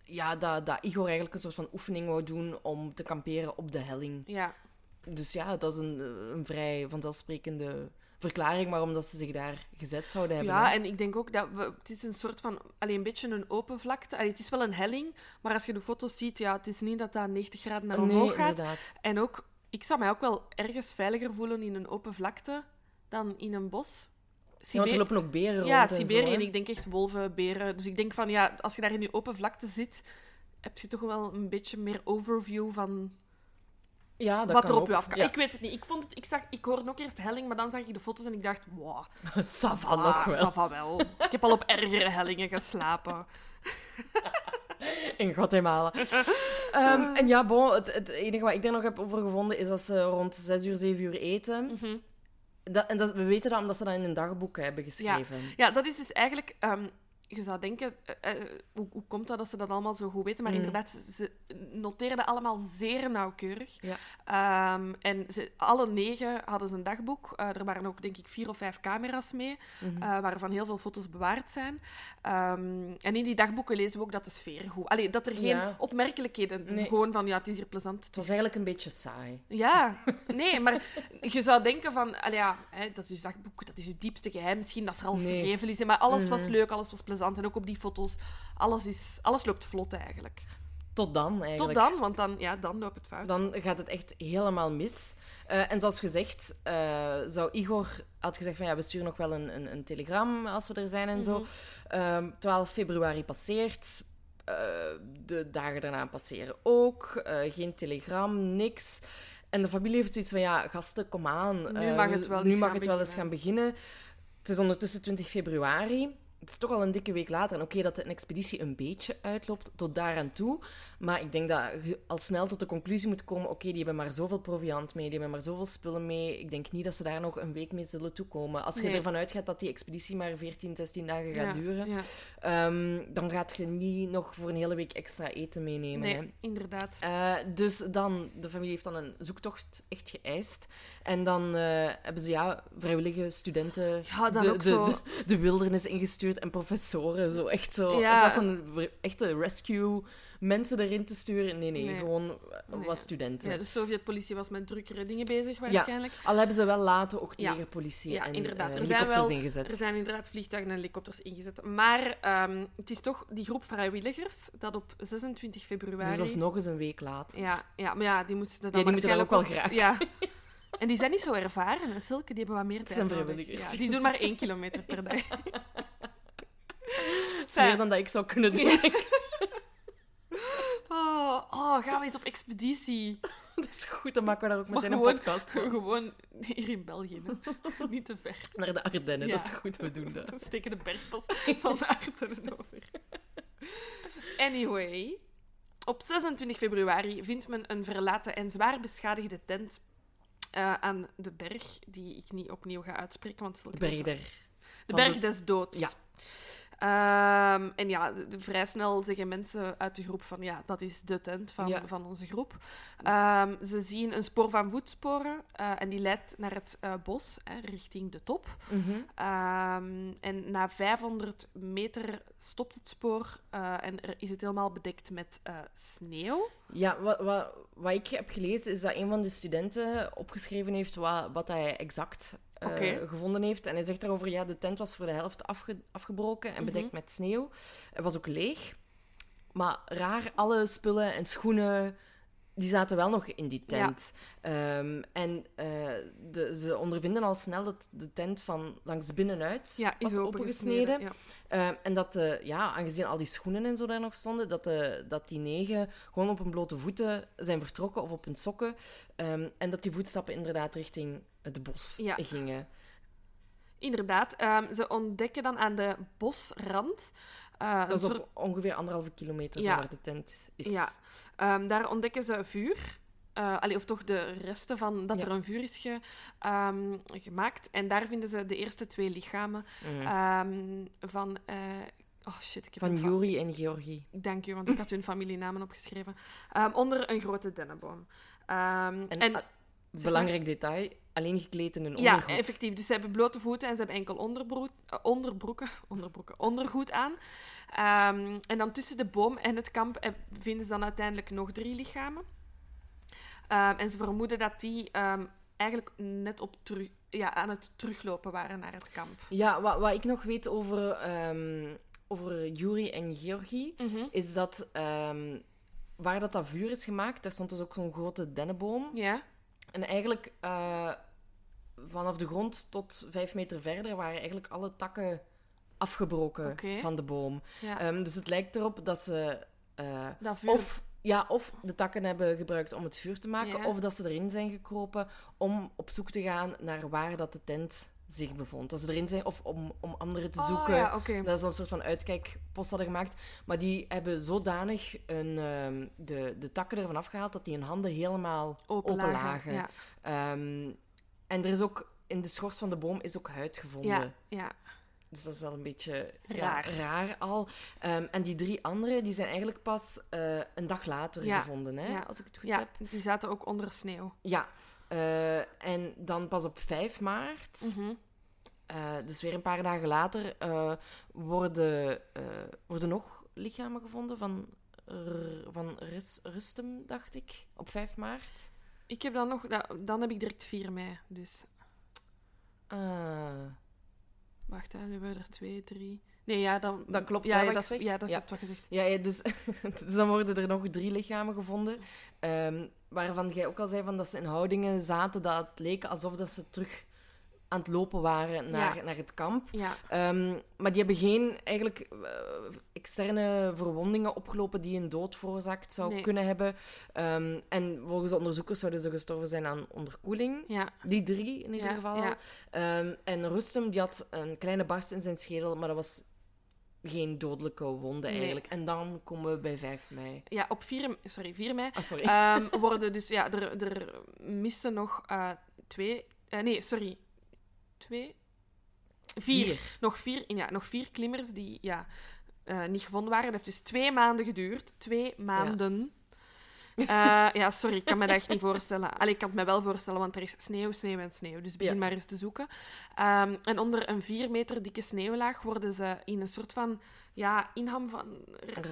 ja, dat, dat Igor eigenlijk een soort van oefening wou doen om te kamperen op de helling. Ja, Dus ja, dat is een, een vrij vanzelfsprekende verklaring waarom dat ze zich daar gezet zouden hebben. Ja, hè. en ik denk ook dat we, het is een soort van, alleen een beetje een open vlakte. Allee, het is wel een helling, maar als je de foto's ziet, ja, het is niet dat dat 90 graden naar nee, omhoog gaat. inderdaad. En ook, ik zou mij ook wel ergens veiliger voelen in een open vlakte dan in een bos. Ja, want er lopen ook beren ja, rond zo, Siberië en ik denk echt wolven, beren. Dus ik denk van, ja, als je daar in die open vlakte zit, heb je toch wel een beetje meer overview van Ja, dat wat kan er op je afkomt. Ja. Ik weet het niet. Ik, vond het, ik, zag, ik hoorde ook eerst helling, maar dan zag ik de foto's en ik dacht, wow, Ça va ah, nog wel. ça va wel. Ik heb al op ergere hellingen geslapen. In Guatemala. Ehm, en ja, bon, het, het enige wat ik daar nog heb over gevonden is dat ze rond 6 uur, 7 uur eten. Mhm. Dat, en dat, we weten dat omdat ze dat in een dagboek hebben geschreven. Ja, dat is dus eigenlijk... ehm, je zou denken, eh, eh, hoe, hoe komt dat dat ze dat allemaal zo goed weten? Maar Mm. inderdaad, ze, ze noteren dat allemaal zeer nauwkeurig. Ja. Ehm, en ze, alle negen hadden ze een dagboek. Eh, er waren ook, denk ik, vier of vijf camera's mee, Mhm. waarvan heel veel foto's bewaard zijn. Ehm, en in die dagboeken lezen we ook dat de sfeer goed... Allee, dat er geen Ja. opmerkelijkheden... Nee. Gewoon van, ja, het is hier plezant. Het was eigenlijk een beetje saai. Ja, nee, maar je zou denken van, allee, ja, hè, dat is je dagboek, dat is je diepste geheim. Misschien dat er al Nee. vergeven is, maar alles was Mhm. leuk, alles was plezant. En ook op die foto's, alles, is, alles loopt vlot eigenlijk. Tot dan, Tot eigenlijk. dan, want dan, ja, dan loopt het fout. Dan gaat het echt helemaal mis. Eh, en zoals gezegd, eh, zou Igor had gezegd van ja, we sturen nog wel een, een, een telegram als we er zijn en zo. Mhm. Ehm, 12 februari passeert. eh, de dagen daarna passeren ook. geen telegram, niks. En de familie heeft zoiets van ja, gasten, kom aan. Nu mag het wel nu eens mag gaan het wel eens gaan beginnen. Het is ondertussen 20 februari. Het is toch al een dikke week later. En oké dat de expeditie een beetje uitloopt tot daaraan toe. Maar ik denk dat je al snel tot de conclusie moet komen: oké, die hebben maar zoveel proviant mee, die hebben maar zoveel spullen mee. Ik denk niet dat ze daar nog een week mee zullen toekomen. Als je Nee. ervan uitgaat dat die expeditie maar 14, 16 dagen gaat Ja, duren, Ja. ehm, dan gaat je niet nog voor een hele week extra eten meenemen. hè. Nee, inderdaad. Eh, dus dan, de familie heeft dan een zoektocht echt geëist. En dan eh, hebben ze ja, vrijwillige studenten Ja, dan de, ook de, zo... de, de wildernis ingestuurd en professoren. Zo echt zo. Ja. Dat was een echte rescue mensen erin te sturen. Nee, nee, Nee. gewoon eh, Nee. wat studenten. Ja, de Sovjet-politie was met drukkere dingen bezig, waarschijnlijk. Al hebben ze wel later ook Ja. legerpolitie Ja, en inderdaad. eh, Er zijn helikopters wel- ingezet. Er zijn inderdaad vliegtuigen en helikopters ingezet. Maar ehm, het is toch die groep vrijwilligers dat op 26 februari... Dus dat is nog eens een week later. Ja, ja, maar ja, die dan Ja, die moeten dat waarschijnlijk ook wel graag. Ja. En die zijn niet zo ervaren. En Silke, die hebben wat meer tijd zijn nodig. vrijwilligers. Ja, die doen maar één kilometer per dag. Is meer dan dat ik zou kunnen doen. Oh, oh, gaan we eens op expeditie. dat is goed, dan maken we daar ook meteen een gewoon- podcast van. Gewoon hier in België. Niet te ver. Naar de Ardennen, Ja. dat is goed, we doen dat. We steken de bergpas van de Ardennen over. Anyway. op 26 februari vindt men een verlaten en zwaar beschadigde tent eh, aan de berg, die ik niet opnieuw ga uitspreken, want De berg de berg de- des doods. Ja. Ehm, en ja, de- de- vrij snel zeggen mensen uit de groep van ja, dat is de tent van, Ja. van onze groep. Ehm, ze zien een spoor van voetsporen eh, en die leidt naar het eh, bos, hè, richting de top. Mhm. Ehm, en na 500 meter stopt het spoor eh, en er is het helemaal bedekt met sneeuw. Ja, wat, wat, wat ik heb gelezen is dat een van de studenten opgeschreven heeft wat, wat hij exact eh, gevonden heeft. En hij zegt daarover, ja, de tent was voor de helft afge- afgebroken en bedekt Mhm. met sneeuw. Het was ook leeg. Maar raar, alle spullen en schoenen, die zaten wel nog in die tent. Ehm, en eh, de, ze ondervinden al snel dat de tent van langs binnenuit Ja, was is opengesneden. opengesneden. Ja. Ehm, en dat, eh, ja, aangezien al die schoenen en zo daar nog stonden, dat, de, dat die negen gewoon op hun blote voeten zijn vertrokken of op hun sokken. Ehm, en dat die voetstappen inderdaad richting het bos gingen. Inderdaad, ze ontdekken dan aan de bosrand eh, Dat is soort op ongeveer anderhalve kilometer Ja. van waar de tent is. Ja. Ehm, daar ontdekken ze vuur. Eh, allee, of toch de resten van dat Ja. er een vuur is ge- ehm, gemaakt. En daar vinden ze de eerste twee lichamen Mm. ehm, van... eh, oh shit, ik heb Van fa- Juri en Georgi. Dank u, want ik had hun familienamen opgeschreven. Onder een grote dennenboom. Ehm, En, belangrijk detail, alleen gekleed in een ja, ondergoed. effectief. Dus ze hebben blote voeten en ze hebben enkel onderbroek, eh, onderbroeken, onderbroeken, ondergoed aan. Ehm, en dan tussen de boom en het kamp eh, vinden ze dan uiteindelijk nog drie lichamen. Ehm, en ze vermoeden dat die ehm, eigenlijk net op terug, ja, aan het teruglopen waren naar het kamp. Ja, wat, wat ik nog weet over, over Juri en Georgi, is dat waar dat, dat vuur is gemaakt, daar stond dus ook zo'n grote dennenboom. Ja, En eigenlijk eh, vanaf de grond tot vijf meter verder waren eigenlijk alle takken afgebroken van de boom. ja. Ehm, dus het lijkt erop dat ze eh, dat of, ja, of de takken hebben gebruikt om het vuur te maken, Ja. of dat ze erin zijn gekropen om op zoek te gaan naar waar dat de tent zich bevond. Dat ze erin zijn, of om, om anderen te Oh, zoeken. ja. Dat ze een soort van uitkijkpost hadden gemaakt. Maar die hebben zodanig een, ehm, de, de takken ervan afgehaald dat die hun handen helemaal Open open lagen, lagen. Ja, Ehm, en er is ook in de schors van de boom is ook huid gevonden. ja, ja. Dus dat is wel een beetje ja, Raar. raar al. Ehm, en die drie andere die zijn eigenlijk pas eh, een dag later Ja, gevonden, hè, ja. als ik het goed ja, heb. die zaten ook onder sneeuw. Ja. Eh, en dan pas op 5 maart, Mhm. eh, dus weer een paar dagen later, eh, worden, worden nog lichamen gevonden van, van Rus- Rustem, dacht ik, op 5 maart. Ik heb dan nog... da- Dan heb ik direct 4 mei, dus... Ah. Wacht, hè, nu hebben we er twee, drie... Nee, ja, dan... Dat klopt, ja, dat, zeg? Ja, dat Ja. klopt wat gezegd. Ja, ja dus, dus dan worden er nog drie lichamen gevonden. ehm, waarvan jij ook al zei van dat ze in houdingen zaten dat het leek alsof dat ze terug aan het lopen waren naar, Ja. naar het kamp. Ja, Ehm, maar die hebben geen eigenlijk eh, externe verwondingen opgelopen die een dood veroorzaakt zou Nee. kunnen hebben. Ehm, en volgens de onderzoekers zouden ze gestorven zijn aan onderkoeling. ja, Die drie in ieder geval. en Rustem die had een kleine barst in zijn schedel, maar dat was geen dodelijke wonde Nee. eigenlijk. En dan komen we bij 5 mei. ja, op 4, sorry, 4 mei Ah, sorry. ehm, worden dus... Ja, er, er misten nog eh, twee... eh, nee, sorry. Twee? Vier. Nog, vier ja, nog vier klimmers die ja, eh, niet gevonden waren. Dat heeft dus twee maanden geduurd. Twee maanden. Ja, ja sorry, ik kan me dat echt niet voorstellen. Allee, ik kan het me wel voorstellen, want er is sneeuw, sneeuw en sneeuw. Dus begin Ja. maar eens te zoeken. Ehm, en onder een vier meter dikke sneeuwlaag worden ze in een soort van ja, inham van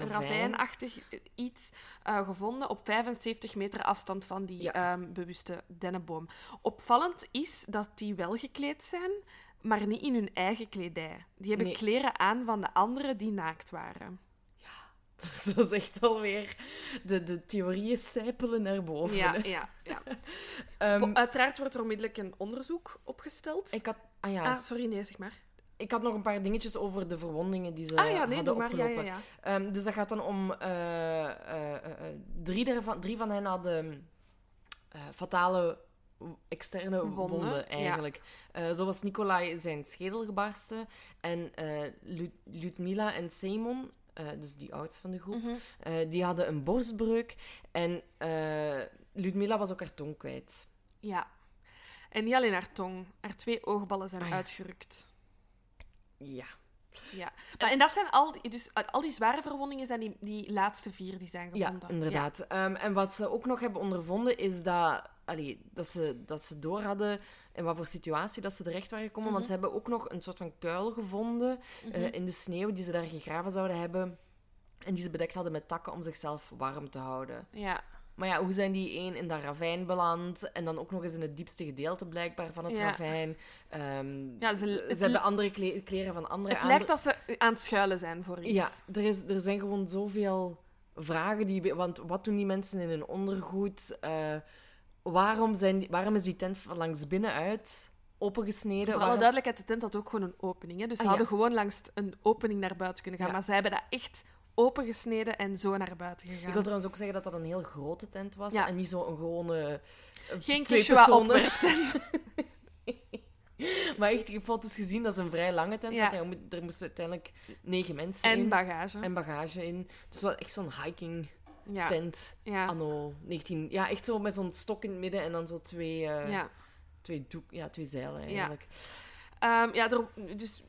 ravijnachtig iets eh, gevonden op 75 meter afstand van die Ja. ehm, bewuste dennenboom. Opvallend is dat die wel gekleed zijn, maar niet in hun eigen kledij. Die hebben Nee. kleren aan van de anderen die naakt waren. Dus dat is echt alweer... De, de theorieën sijpelen naar boven. Ja, hè. ja, ja. Ehm, Uiteraard wordt er onmiddellijk een onderzoek opgesteld. ik, had, ah, ja, Ah, sorry, nee, zeg maar. ik had nog een paar dingetjes over de verwondingen die ze ah ja, nee, hadden maar. Ja, opgelopen. ja, ja. Ehm, dus dat gaat dan om... eh, eh, eh, drie, daarvan, drie van hen hadden fatale externe Wonden, wonden, ja. eigenlijk. Eh, zo was Nikolai zijn schedel gebarsten. En Lu- Ludmila en Simon eh, dus die oudste van de groep, Mhm. eh, die hadden een borstbreuk. En eh Ludmilla was ook haar tong kwijt. Ja. En niet alleen haar tong. Haar twee oogballen zijn Ah, ja. uitgerukt. Ja. Ja. Maar, en dat zijn al die, dus, al die zware verwondingen zijn die, die laatste vier die zijn Ja, gevonden. inderdaad. Ehm, en wat ze ook nog hebben ondervonden is dat, allee, dat, ze, dat ze door hadden in wat voor situatie dat ze terecht waren gekomen. Want ze hebben ook nog een soort van kuil gevonden eh, in de sneeuw die ze daar gegraven zouden hebben. En die ze bedekt hadden met takken om zichzelf warm te houden. Ja. Maar ja, hoe zijn die één in dat ravijn beland? En dan ook nog eens in het diepste gedeelte blijkbaar van het Ja. ravijn. Ehm, Ja, ze, ze hebben andere kle- kleren van andere het lijkt dat ze aan het schuilen zijn voor iets. Ja, er, is, er zijn gewoon zoveel vragen. Die, want wat doen die mensen in hun ondergoed? Eh, waarom, zijn die- waarom is die tent van langs binnenuit opengesneden? Voor alle Waarom- duidelijkheid, de tent had ook gewoon een opening. Hè? Dus ze Ah, hadden ja. gewoon langs een opening naar buiten kunnen gaan. Ja. Maar zij hebben dat echt opengesneden en zo naar buiten gegaan. Ik wil trouwens ook zeggen dat dat een heel grote tent was. Ja. En niet zo een gewone... eh, Geen twee Quechua personen. opwerptent. Maar echt, ik heb foto's gezien, dat is een vrij lange tent. Ja. want Er, er moesten uiteindelijk negen mensen En in. bagage. En bagage in. Dus wel echt zo'n hiking ja. tent. Ja. Anno 19... Ja, echt zo met zo'n stok in het midden en dan zo twee, ja. twee, doek, ja, twee zeilen eigenlijk. Ehm, ja, er, dus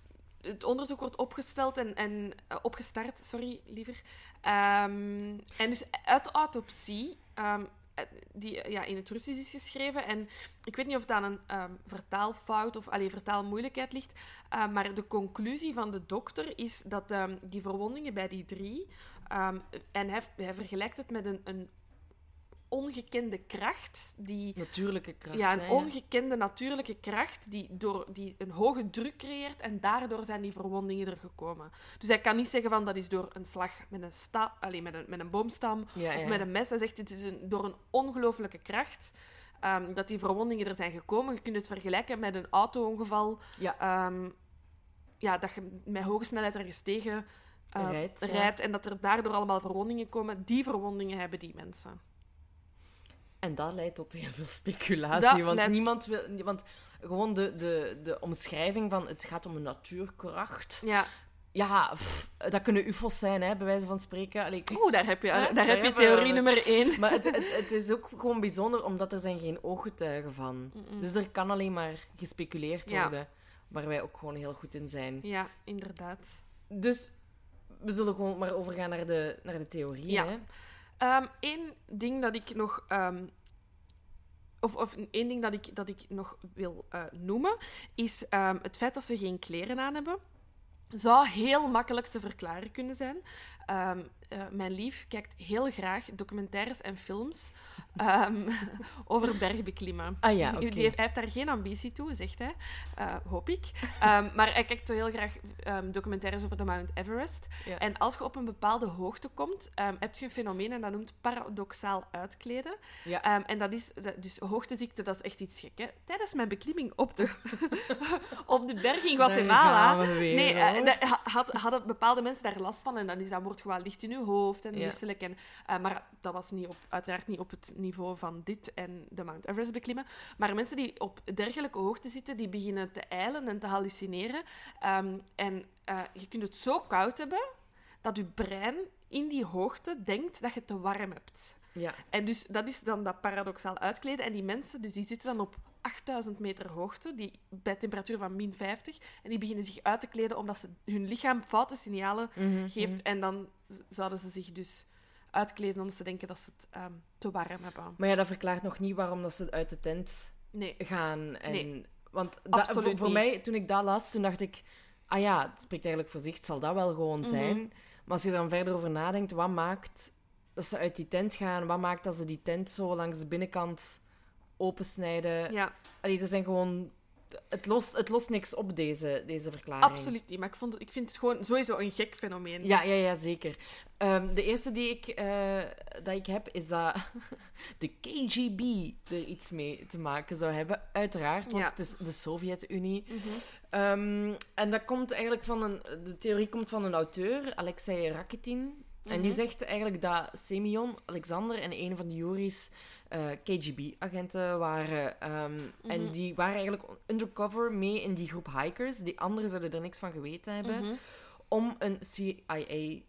het onderzoek wordt opgesteld en, en eh, opgestart, sorry, liever. Ehm, en dus uit de autopsie, ehm, eh, die ja, in het Russisch is geschreven, en ik weet niet of dat aan een vertaalfout of allee, vertaalmoeilijkheid ligt, maar de conclusie van de dokter is dat die verwondingen bij die drie, ehm, en hij, hij vergelijkt het met een, een ongekende kracht die Natuurlijke kracht. ja, hè, een ja. ongekende natuurlijke kracht die, door, die een hoge druk creëert en daardoor zijn die verwondingen er gekomen. Dus hij kan niet zeggen van dat is door een slag met een, sta, allee, met een, met een boomstam Ja, of met een mes. Hij zegt het is een, door een ongelooflijke kracht ehm, dat die verwondingen er zijn gekomen. Je kunt het vergelijken met een auto-ongeval. Ja. Ehm, ja, dat je met hoge snelheid ergens tegen eh, Rijdt, ja. en dat er daardoor allemaal verwondingen komen. Die verwondingen hebben die mensen. En dat leidt tot heel veel speculatie. Dat want leidt- niemand wil. Want gewoon de, de, de omschrijving van het gaat om een natuurkracht. Ja. Ja, pff, dat kunnen UFO's zijn, hè, bij wijze van spreken. Allee, ik- Oeh, daar heb je, daar daar heb je theorie nummer één. Maar het, het, het is ook gewoon bijzonder, omdat er zijn geen ooggetuigen van. Dus er kan alleen maar gespeculeerd Ja. worden, waar wij ook gewoon heel goed in zijn. Ja, inderdaad. Dus we zullen gewoon maar overgaan naar de, naar de theorie. Ja. Hè? Eén ding dat ik nog. ehm, of, of één ding dat ik, dat ik nog wil eh, noemen, is ehm, het feit dat ze geen kleren aan hebben. Zou heel makkelijk te verklaren kunnen zijn. Eh, mijn lief kijkt heel graag documentaires en films ehm, over bergbeklimmen. Ah ja, Die- heeft, hij heeft daar geen ambitie toe, zegt hij. Eh, hoop ik. Ehm, maar hij kijkt toch heel graag ehm, documentaires over de Mount Everest. Ja. En als je op een bepaalde hoogte komt, heb je een fenomeen en dat noemt paradoxaal uitkleden. Ja. En dat is, dus hoogteziekte, dat is echt iets gek. Hè? Tijdens mijn beklimming op de, op de berg in Guatemala... weer, nee, eh, had, hadden bepaalde mensen daar last van en dan is dat wordt gewoon licht in je hoofd en misselijk. En, eh, maar dat was niet op, uiteraard niet op het niveau van dit en de Mount Everest beklimmen. Maar mensen die op dergelijke hoogte zitten, die beginnen te eilen en te hallucineren. Ehm, en eh, je kunt het zo koud hebben dat je brein in die hoogte denkt dat je te warm hebt. Ja. En dus dat is dan dat paradoxaal uitkleden. En die mensen, dus die zitten dan op 8000 meter hoogte, die, bij temperatuur van min 50. En die beginnen zich uit te kleden omdat ze, hun lichaam foute signalen Mhm, geeft. En dan zouden ze zich dus uitkleden omdat ze denken dat ze het ehm, te warm hebben. Maar ja, dat verklaart nog niet waarom dat ze uit de tent Nee. gaan. En, Nee. Want voor, mij, toen ik dat las, toen dacht ik... Ah ja, het spreekt eigenlijk voor zich, zal dat wel gewoon Mhm. zijn. Maar als je er dan verder over nadenkt, wat maakt dat ze uit die tent gaan? Wat maakt dat ze die tent zo langs de binnenkant opensnijden? Ja, Allee, er zijn gewoon... Het lost, het lost niks op, deze, deze verklaring. absoluut niet. Maar ik, vond het, ik vind het gewoon sowieso een gek fenomeen. Ja, ja, ja, zeker. Ehm, de eerste die ik, eh, dat ik heb, is dat de KGB er iets mee te maken zou hebben. Uiteraard, want Ja. het is de Sovjet-Unie. Mhm. Ehm, en dat komt eigenlijk van een... De theorie komt van een auteur, Alexei Rakitin. En die zegt eigenlijk dat Semyon, Alexander en een van de Juris eh, KGB-agenten waren. Ehm, En Mhm. die waren eigenlijk undercover mee in die groep hikers. Die anderen zouden er niks van geweten hebben. Mhm. om een CIA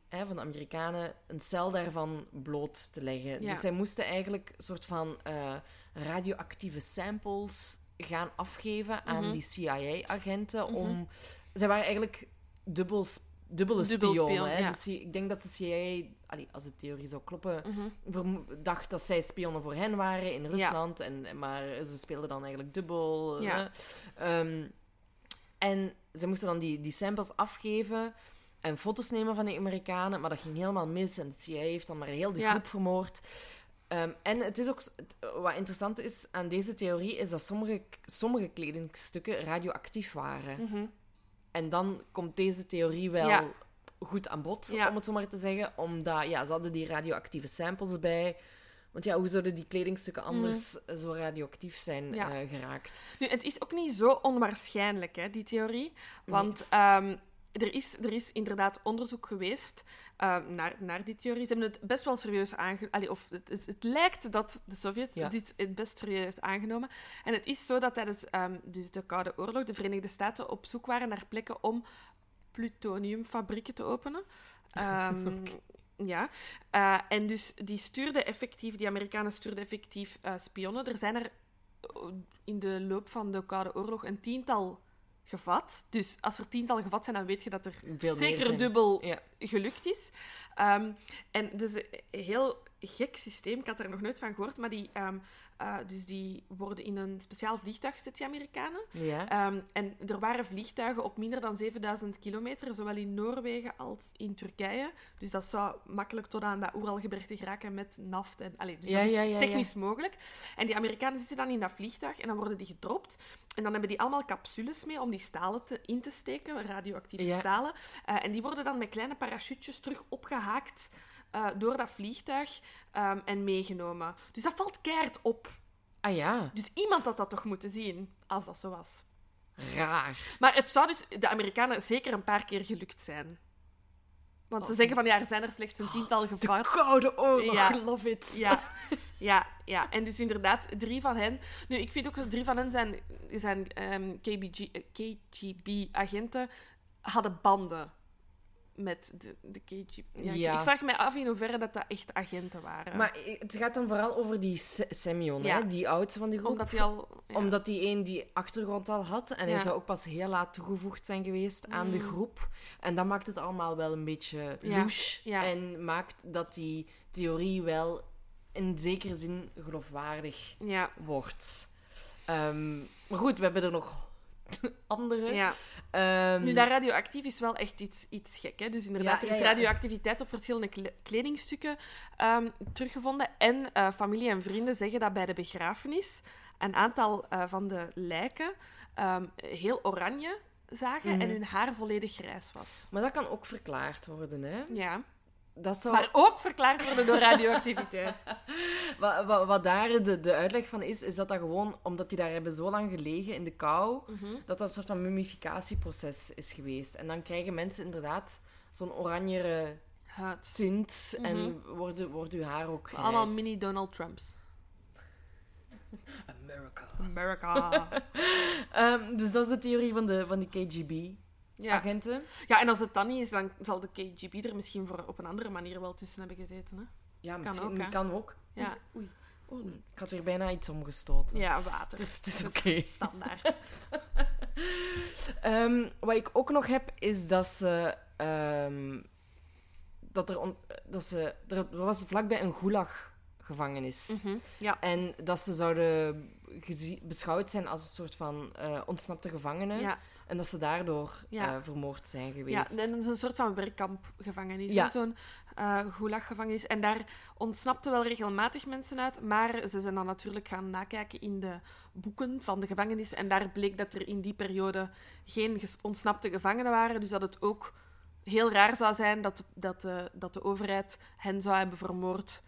hè, van de Amerikanen, een cel daarvan bloot te leggen. Ja. Dus zij moesten eigenlijk een soort van eh, radioactieve samples gaan afgeven aan Mhm. die CIA-agenten. om Zij waren eigenlijk dubbel, dubbele Dubbel spion, hè. ja. Dus ik denk dat de CIA, allee, als de theorie zou kloppen, Mhm. dacht dat zij spionnen voor hen waren in Rusland. En, maar ze speelden dan eigenlijk dubbel. Ja. Ehm, en ze moesten dan die, die samples afgeven en foto's nemen van die Amerikanen. Maar dat ging helemaal mis. En de CIA heeft dan maar heel de groep vermoord. Ehm, en het is ook, wat interessant is aan deze theorie, is dat sommige, sommige kledingstukken radioactief waren. Mhm. En dan komt deze theorie wel Ja. goed aan bod, Ja. om het zo maar te zeggen. Omdat, ja, ze hadden die radioactieve samples bij. Want ja, hoe zouden die kledingstukken anders zo radioactief zijn Mhm. Ja. eh, geraakt? Nu, het is ook niet zo onwaarschijnlijk, hè, die theorie. Want ehm, er, is, er is inderdaad onderzoek geweest ehm, naar, naar die theorie. Ze hebben het best wel serieus aangenomen. Of het, het, het lijkt dat de Sovjet Ja. dit het best serieus heeft aangenomen. En het is zo dat tijdens ehm, dus de Koude Oorlog de Verenigde Staten op zoek waren naar plekken om plutoniumfabrieken te openen. Ehm, Ja, Eh, en dus die stuurden effectief, die Amerikanen stuurden effectief eh, spionnen. Er zijn er eh, in de loop van de Koude Oorlog een tiental gevat. Dus als er tiental gevat zijn, dan weet je dat er Veel zeker dubbel Ja. gelukt is. Ehm, en het is een heel gek systeem. Ik had er nog nooit van gehoord, maar die, ehm, eh, dus die worden in een speciaal vliegtuig gezet, die Amerikanen. Ja. Ehm, en er waren vliegtuigen op minder dan 7000 kilometer, zowel in Noorwegen als in Turkije. Dus dat zou makkelijk tot aan dat Oeralgebergte geraken met naft. En, allee, dus Ja, dat is ja, technisch mogelijk. En die Amerikanen zitten dan in dat vliegtuig en dan worden die gedropt. En dan hebben die allemaal capsules mee om die stalen te, in te steken, radioactieve stalen. Eh, en die worden dan met kleine parachutjes terug opgehaakt eh, door dat vliegtuig ehm, en meegenomen. Dus dat valt keihard op. Ah ja, Dus iemand had dat toch moeten zien, als dat zo was. raar. Maar het zou dus de Amerikanen zeker een paar keer gelukt zijn. Want ze Oh. zeggen van ja, er zijn er slechts een tiental De gevallen. koude oorlog, Ja. love it. Ja, ja, ja. En dus inderdaad, drie van hen... Nu, ik vind ook dat drie van hen zijn, zijn ehm, KBG, eh, KGB-agenten hadden banden met de, de KGB. Ja, ik- Ja. Ik vraag mij af in hoeverre dat, dat echt agenten waren. Maar het gaat dan vooral over die Se- Semyon, Ja. hè, die oudste van die groep. Omdat hij al... Omdat die een die achtergrond al had. En hij zou ook pas heel laat toegevoegd zijn geweest aan de Mm. groep. En dat maakt het allemaal wel een beetje ja. En maakt dat die theorie wel in zekere zin geloofwaardig Ja, wordt. Ehm, maar goed, we hebben er nog andere. ja. Ehm, Nu, dat radioactief is wel echt iets, iets gek. Hè? Dus inderdaad, Ja, er is radioactiviteit op verschillende kle- kledingstukken ehm, teruggevonden. En eh, familie en vrienden zeggen dat bij de begrafenis een aantal eh, van de lijken ehm, heel oranje zagen Mhm. en hun haar volledig grijs was. Maar dat kan ook verklaard worden, hè? Ja. Dat zou... Maar ook verklaard worden door radioactiviteit. Wat, wat, wat daar de, de uitleg van is, is dat dat gewoon, omdat die daar hebben zo lang gelegen in de kou, Mhm. dat dat een soort van mummificatieproces is geweest. En dan krijgen mensen inderdaad zo'n oranjere Huid. tint en wordt, wordt uw haar ook grijs. Allemaal mini Donald Trumps. America. America. Ehm, dus dat is de theorie van de, van die KGB-agenten. Ja. ja, en als het dan niet is, dan zal de KGB er misschien voor op een andere manier wel tussen hebben gezeten. Hè? Ja, misschien ook, hè? kan ook. Ja. Oei. Oh, ik had weer bijna iets omgestoten. Ja, water. Het is, het is oké. Standaard. Ehm, wat ik ook nog heb, is dat ze... ehm, dat er, on- dat ze... Er was vlakbij een gulag-gevangenis. Mhm, Ja. En dat ze zouden beschouwd zijn als een soort van eh, ontsnapte gevangenen. Ja, En dat ze daardoor Ja. eh, vermoord zijn ja, geweest. en dat is een soort van werkkampgevangenis. Ja. Zo'n eh gulaggevangenis. En daar ontsnapten wel regelmatig mensen uit, maar ze zijn dan natuurlijk gaan nakijken in de boeken van de gevangenis. En daar bleek dat er in die periode geen ontsnapte gevangenen waren. Dus dat het ook heel raar zou zijn dat, dat, de, dat de overheid hen zou hebben vermoord.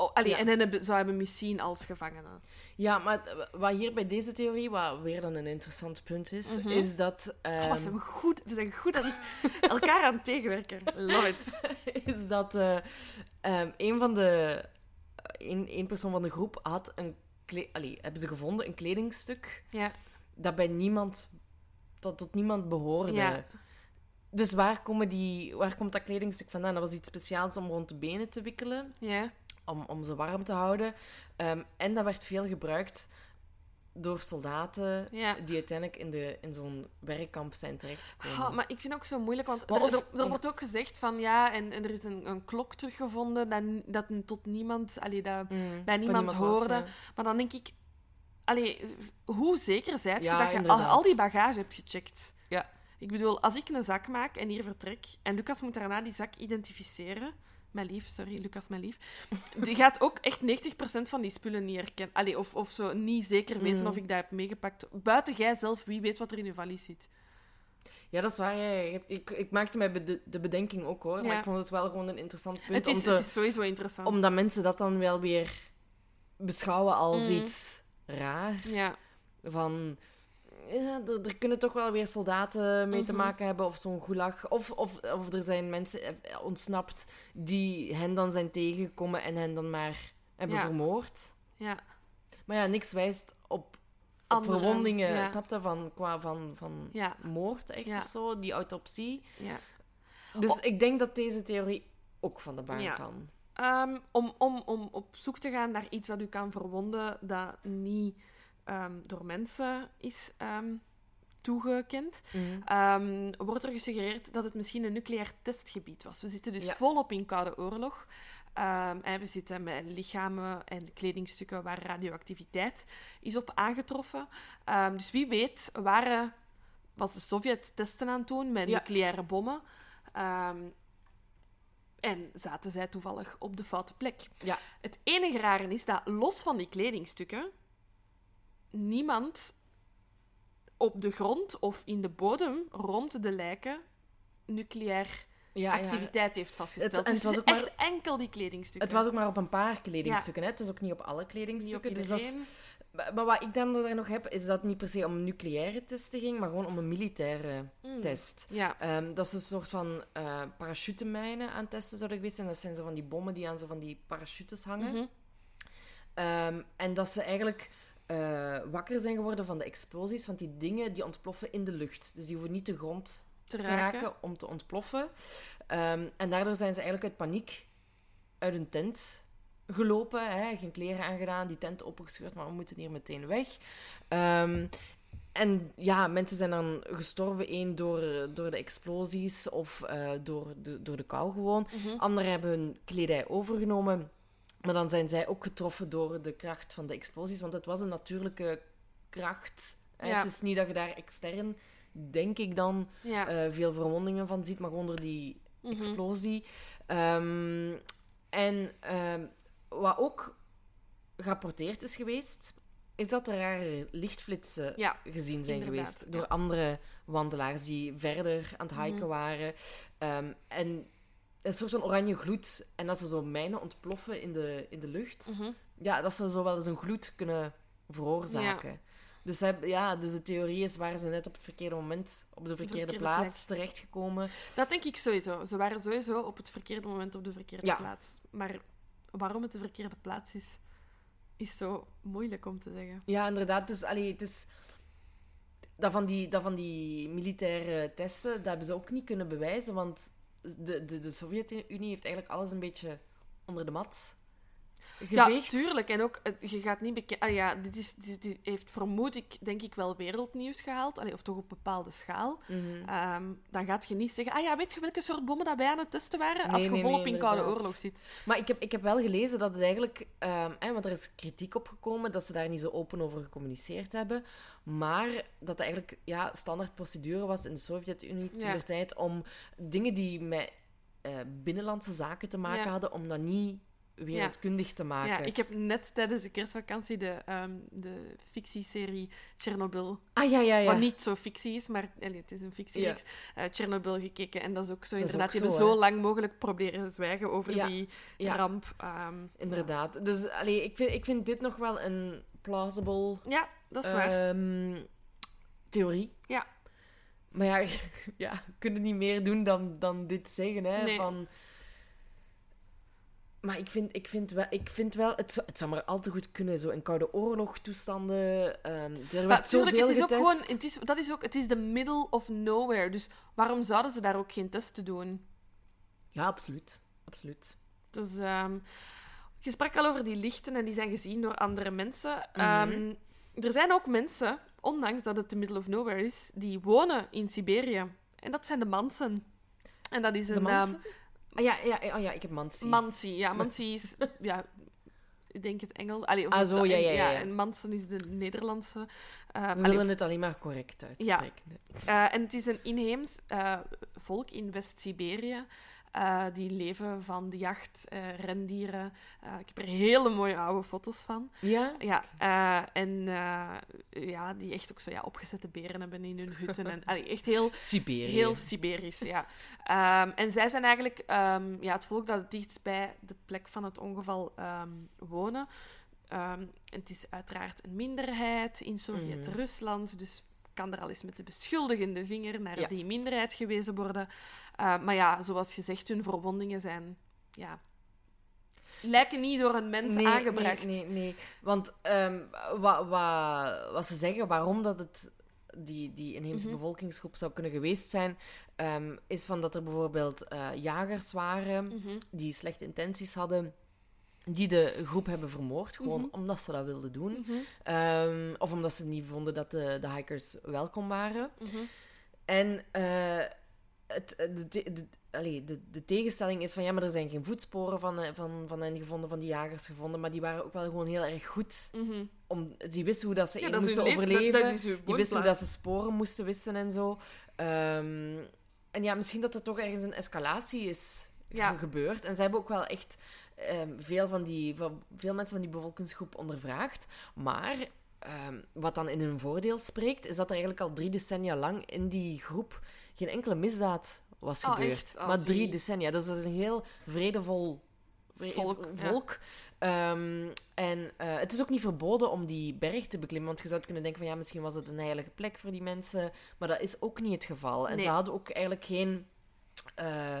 Oh, allee, Ja. En hen hebben, zou hebben miszien als gevangenen. Ja, maar wat hier bij deze theorie, wat weer dan een interessant punt is, Mhm. is dat... Oh, ehm, wat zijn we, goed, we zijn goed aan het, elkaar aan het tegenwerken. Love it. is dat eh, ehm, een van de... Een, een persoon van de groep had een... Allee, hebben ze gevonden, een kledingstuk Ja, dat bij niemand... Dat tot niemand behoorde. Ja. dus waar, komen die, waar komt dat kledingstuk vandaan? Dat was iets speciaals om rond de benen te wikkelen, Ja. Om, om ze warm te houden. Ehm, en dat werd veel gebruikt door soldaten Ja. die uiteindelijk in, de, in zo'n werkkamp zijn terechtgekomen. Maar ik vind het ook zo moeilijk, want er, of- er- er wordt ook gezegd van ja, en, en er is een, een klok teruggevonden dat, dat tot niemand, allee, dat Mm, bij niemand was, hoorde. ja. Maar dan denk ik, allee, hoe zeker zijt je dat je al, al die bagage hebt gecheckt? Ja. Ik bedoel, als ik een zak maak en hier vertrek, en Lucas moet daarna die zak identificeren. Mijn lief, sorry, Lucas, mijn lief. Die gaat ook echt 90% van die spullen niet herkennen. Allee, of, of zo niet zeker weten Mm. of ik dat heb meegepakt. Buiten jij zelf, wie weet wat er in je valies zit. Ja, dat is waar. Ik, ik maakte mij de bedenking ook hoor. Ja. Maar ik vond het wel gewoon een interessant punt. Het is, om te, het is sowieso interessant. Omdat mensen dat dan wel weer beschouwen als Mhm. iets raar. Ja, Van, ja, er, er kunnen toch wel weer soldaten mee te Mhm. maken hebben of zo'n gulag. Of, of, of er zijn mensen eh, ontsnapt die hen dan zijn tegengekomen en hen dan maar hebben Ja. vermoord. ja. Maar ja, niks wijst op, verwondingen, ja. snap je, van, qua van, van moord echt of zo, die autopsie. ja. Dus Oh. ik denk dat deze theorie ook van de baan kan. Ehm, om, om, om op zoek te gaan naar iets dat u kan verwonden dat niet ehm, door mensen is ehm, toegekend, ehm, wordt er gesuggereerd dat het misschien een nucleair testgebied was. We zitten dus Ja. volop in Koude Oorlog. En we zitten met lichamen en kledingstukken waar radioactiviteit is op aangetroffen. Dus wie weet waren, was de Sovjet testen aan het doen met Ja. nucleaire bommen. En zaten zij toevallig op de foute plek. Ja. Het enige rare is dat, los van die kledingstukken, niemand op de grond of in de bodem rond de lijken nucleair Ja, ja. activiteit heeft vastgesteld. Het- en dus het was ook echt enkel die kledingstukken. Het was ook maar op een paar kledingstukken, hè? Het is ook niet op alle op kledingstukken. dus dat is- iedereen. Maar wat ik dan er nog heb, is dat het niet per se om een nucleaire testen ging, maar gewoon om een militaire Mm. test. Ehm, dat is een soort van eh parachutemijnen aan het testen zouden geweest zijn. Dat zijn zo van die bommen die aan zo van die parachutes hangen. mhm. Ehm, en dat ze eigenlijk eh, wakker zijn geworden van de explosies, want die dingen die ontploffen in de lucht. Dus die hoeven niet de grond te te raken. raken om te ontploffen. Ehm, en daardoor zijn ze eigenlijk uit paniek uit hun tent gelopen. Hè? Geen kleren aangedaan, die tent opgescheurd, maar we moeten hier meteen weg. Ehm, en ja, mensen zijn dan gestorven. één door, door de explosies of eh, door, de, door de kou gewoon. Mhm. Anderen hebben hun kledij overgenomen. Maar dan zijn zij ook getroffen door de kracht van de explosies. Want het was een natuurlijke kracht. Ja. Het is niet dat je daar extern, denk ik dan, Ja. eh, veel verwondingen van ziet, maar door die Mhm. explosie. Ehm, en ehm, wat ook gerapporteerd is geweest, is dat er rare lichtflitsen Ja, gezien zijn geweest door andere wandelaars die verder aan het hiken Mhm. waren. Ehm, en een soort van oranje gloed. En als er zo mijnen ontploffen in de, in de lucht, Mhm. ja, dat zou zo wel eens een gloed kunnen veroorzaken. Dus, ze hebben- ja, dus de theorie is, waren ze net op het verkeerde moment op de verkeerde, verkeerde plaats terechtgekomen. Dat denk ik sowieso. Ze waren sowieso op het verkeerde moment op de verkeerde Ja. plaats. Maar waarom het de verkeerde plaats is, is zo moeilijk om te zeggen. Ja, inderdaad. Dus allee, het is... Dat van, die, dat van die militaire testen, dat hebben ze ook niet kunnen bewijzen, want de, de, de Sovjet-Unie heeft eigenlijk alles een beetje onder de mat Ja, tuurlijk. En ook, het- je gaat niet bekend... Ah ja, dit, is, dit, dit heeft vermoed ik, denk ik, wel wereldnieuws gehaald. Allee, of toch op bepaalde schaal. Mhm. Ehm, dan gaat je niet zeggen... Ah ja, weet je welke soort bommen dat wij aan het testen waren? Als je nee, volop nee, in Koude. Oorlog zit. Maar ik heb, ik heb wel gelezen dat het eigenlijk... ehm, hè, want er is kritiek op gekomen dat ze daar niet zo open over gecommuniceerd hebben. Maar dat het eigenlijk ja, standaard procedure was in de Sovjet-Unie Ja. der tijd om dingen die met eh, binnenlandse zaken te maken Ja. hadden, om dat niet wereldkundig te maken. Ja, ik heb net tijdens de kerstvakantie de, ehm, de fictieserie Chernobyl Ah, ja, ja, ja. Wat niet zo fictie is, maar allee, het is een fictiereeks. eh Chernobyl gekeken. En dat is ook zo Dat inderdaad. Die hebben zo, lang mogelijk proberen zwijgen over Ja, die ja. ramp. ehm, Inderdaad. Dus allee, ik, vind, ik vind dit nog wel een plausible Ja, dat is waar. ehm, theorie. Ja. Maar ja, ja, we kunnen niet meer doen dan, dan dit zeggen. Hè, Nee. van, Maar ik vind, ik vind wel, ik vind wel het, zou, het zou maar al te goed kunnen, zo in koude oorlogtoestanden. ehm er Maar werd tuurlijk, zoveel het is ook gewoon, het is, dat is ook, het is the middle of nowhere. Dus waarom zouden ze daar ook geen testen doen? Ja, absoluut. Absoluut. Dus, ehm, je sprak al over die lichten en die zijn gezien door andere mensen. Mhm. Ehm, er zijn ook mensen, ondanks dat het the middle of nowhere is, die wonen in Siberië. En dat zijn de Mansen. En dat is De een Mansen? Ah, ja, ja, oh, ja, ik heb Mansi. Mansi. Ja, Mansi is... ja, ik denk het Engels. Allee, of Ah, zo, ja, ja, ja, ja. En Mansen is de Nederlandse. eh, We allee, willen het alleen maar correct uitspreken. Eh, en het is een inheems eh, volk in West-Siberië. Eh, die leven van de jacht, eh, rendieren. Eh, ik heb er hele mooie oude foto's van. Ja? Ja, en ja, die echt ook zo ja, opgezette beren hebben in hun hutten. En, allee, echt heel, Siberië. heel Siberisch, ja. Ehm, en zij zijn eigenlijk ehm, ja, het volk dat het dichtst bij de plek van het ongeval ehm, wonen. Het is uiteraard een minderheid in Sovjet-Rusland, dus kan er al eens met de beschuldigende vinger naar Ja. die minderheid gewezen worden. Eh, maar ja, zoals gezegd, hun verwondingen zijn... Ja, lijken niet door een mens aangebracht. Nee, nee, nee. Want ehm, wat, wat, wat ze zeggen, waarom dat het die, die inheemse Mhm. bevolkingsgroep zou kunnen geweest zijn, ehm, is van dat er bijvoorbeeld eh, jagers waren Mhm. die slechte intenties hadden, die de groep hebben vermoord, gewoon Mhm. omdat ze dat wilden doen. Mhm. Ehm, of omdat ze niet vonden dat de, de hikers welkom waren. Mhm. En eh, het, de, de, de, allee, de, de tegenstelling is van ja, maar er zijn geen voetsporen van, eh, van, van hen gevonden, van die jagers gevonden, maar die waren ook wel gewoon heel erg goed. Om, die wisten hoe dat ze Ja, dat moesten leven- overleven. dat- dat die wisten hoe dat ze sporen moesten wissen en zo. Ehm, en ja, misschien dat er toch ergens een escalatie is Ja. gebeurd. En ze hebben ook wel echt ehm, veel, van die, van, veel mensen van die bevolkingsgroep ondervraagd. Maar ehm, wat dan in hun voordeel spreekt, is dat er eigenlijk al drie decennia lang in die groep geen enkele misdaad was Oh, gebeurd. Oh, maar drie decennia. Dus dat is een heel vredevol vre- Volk, ja. volk. Ehm, en eh, het is ook niet verboden om die berg te beklimmen. Want je zou kunnen denken van ja, misschien was het een heilige plek voor die mensen. Maar dat is ook niet het geval. En Nee. ze hadden ook eigenlijk geen eh,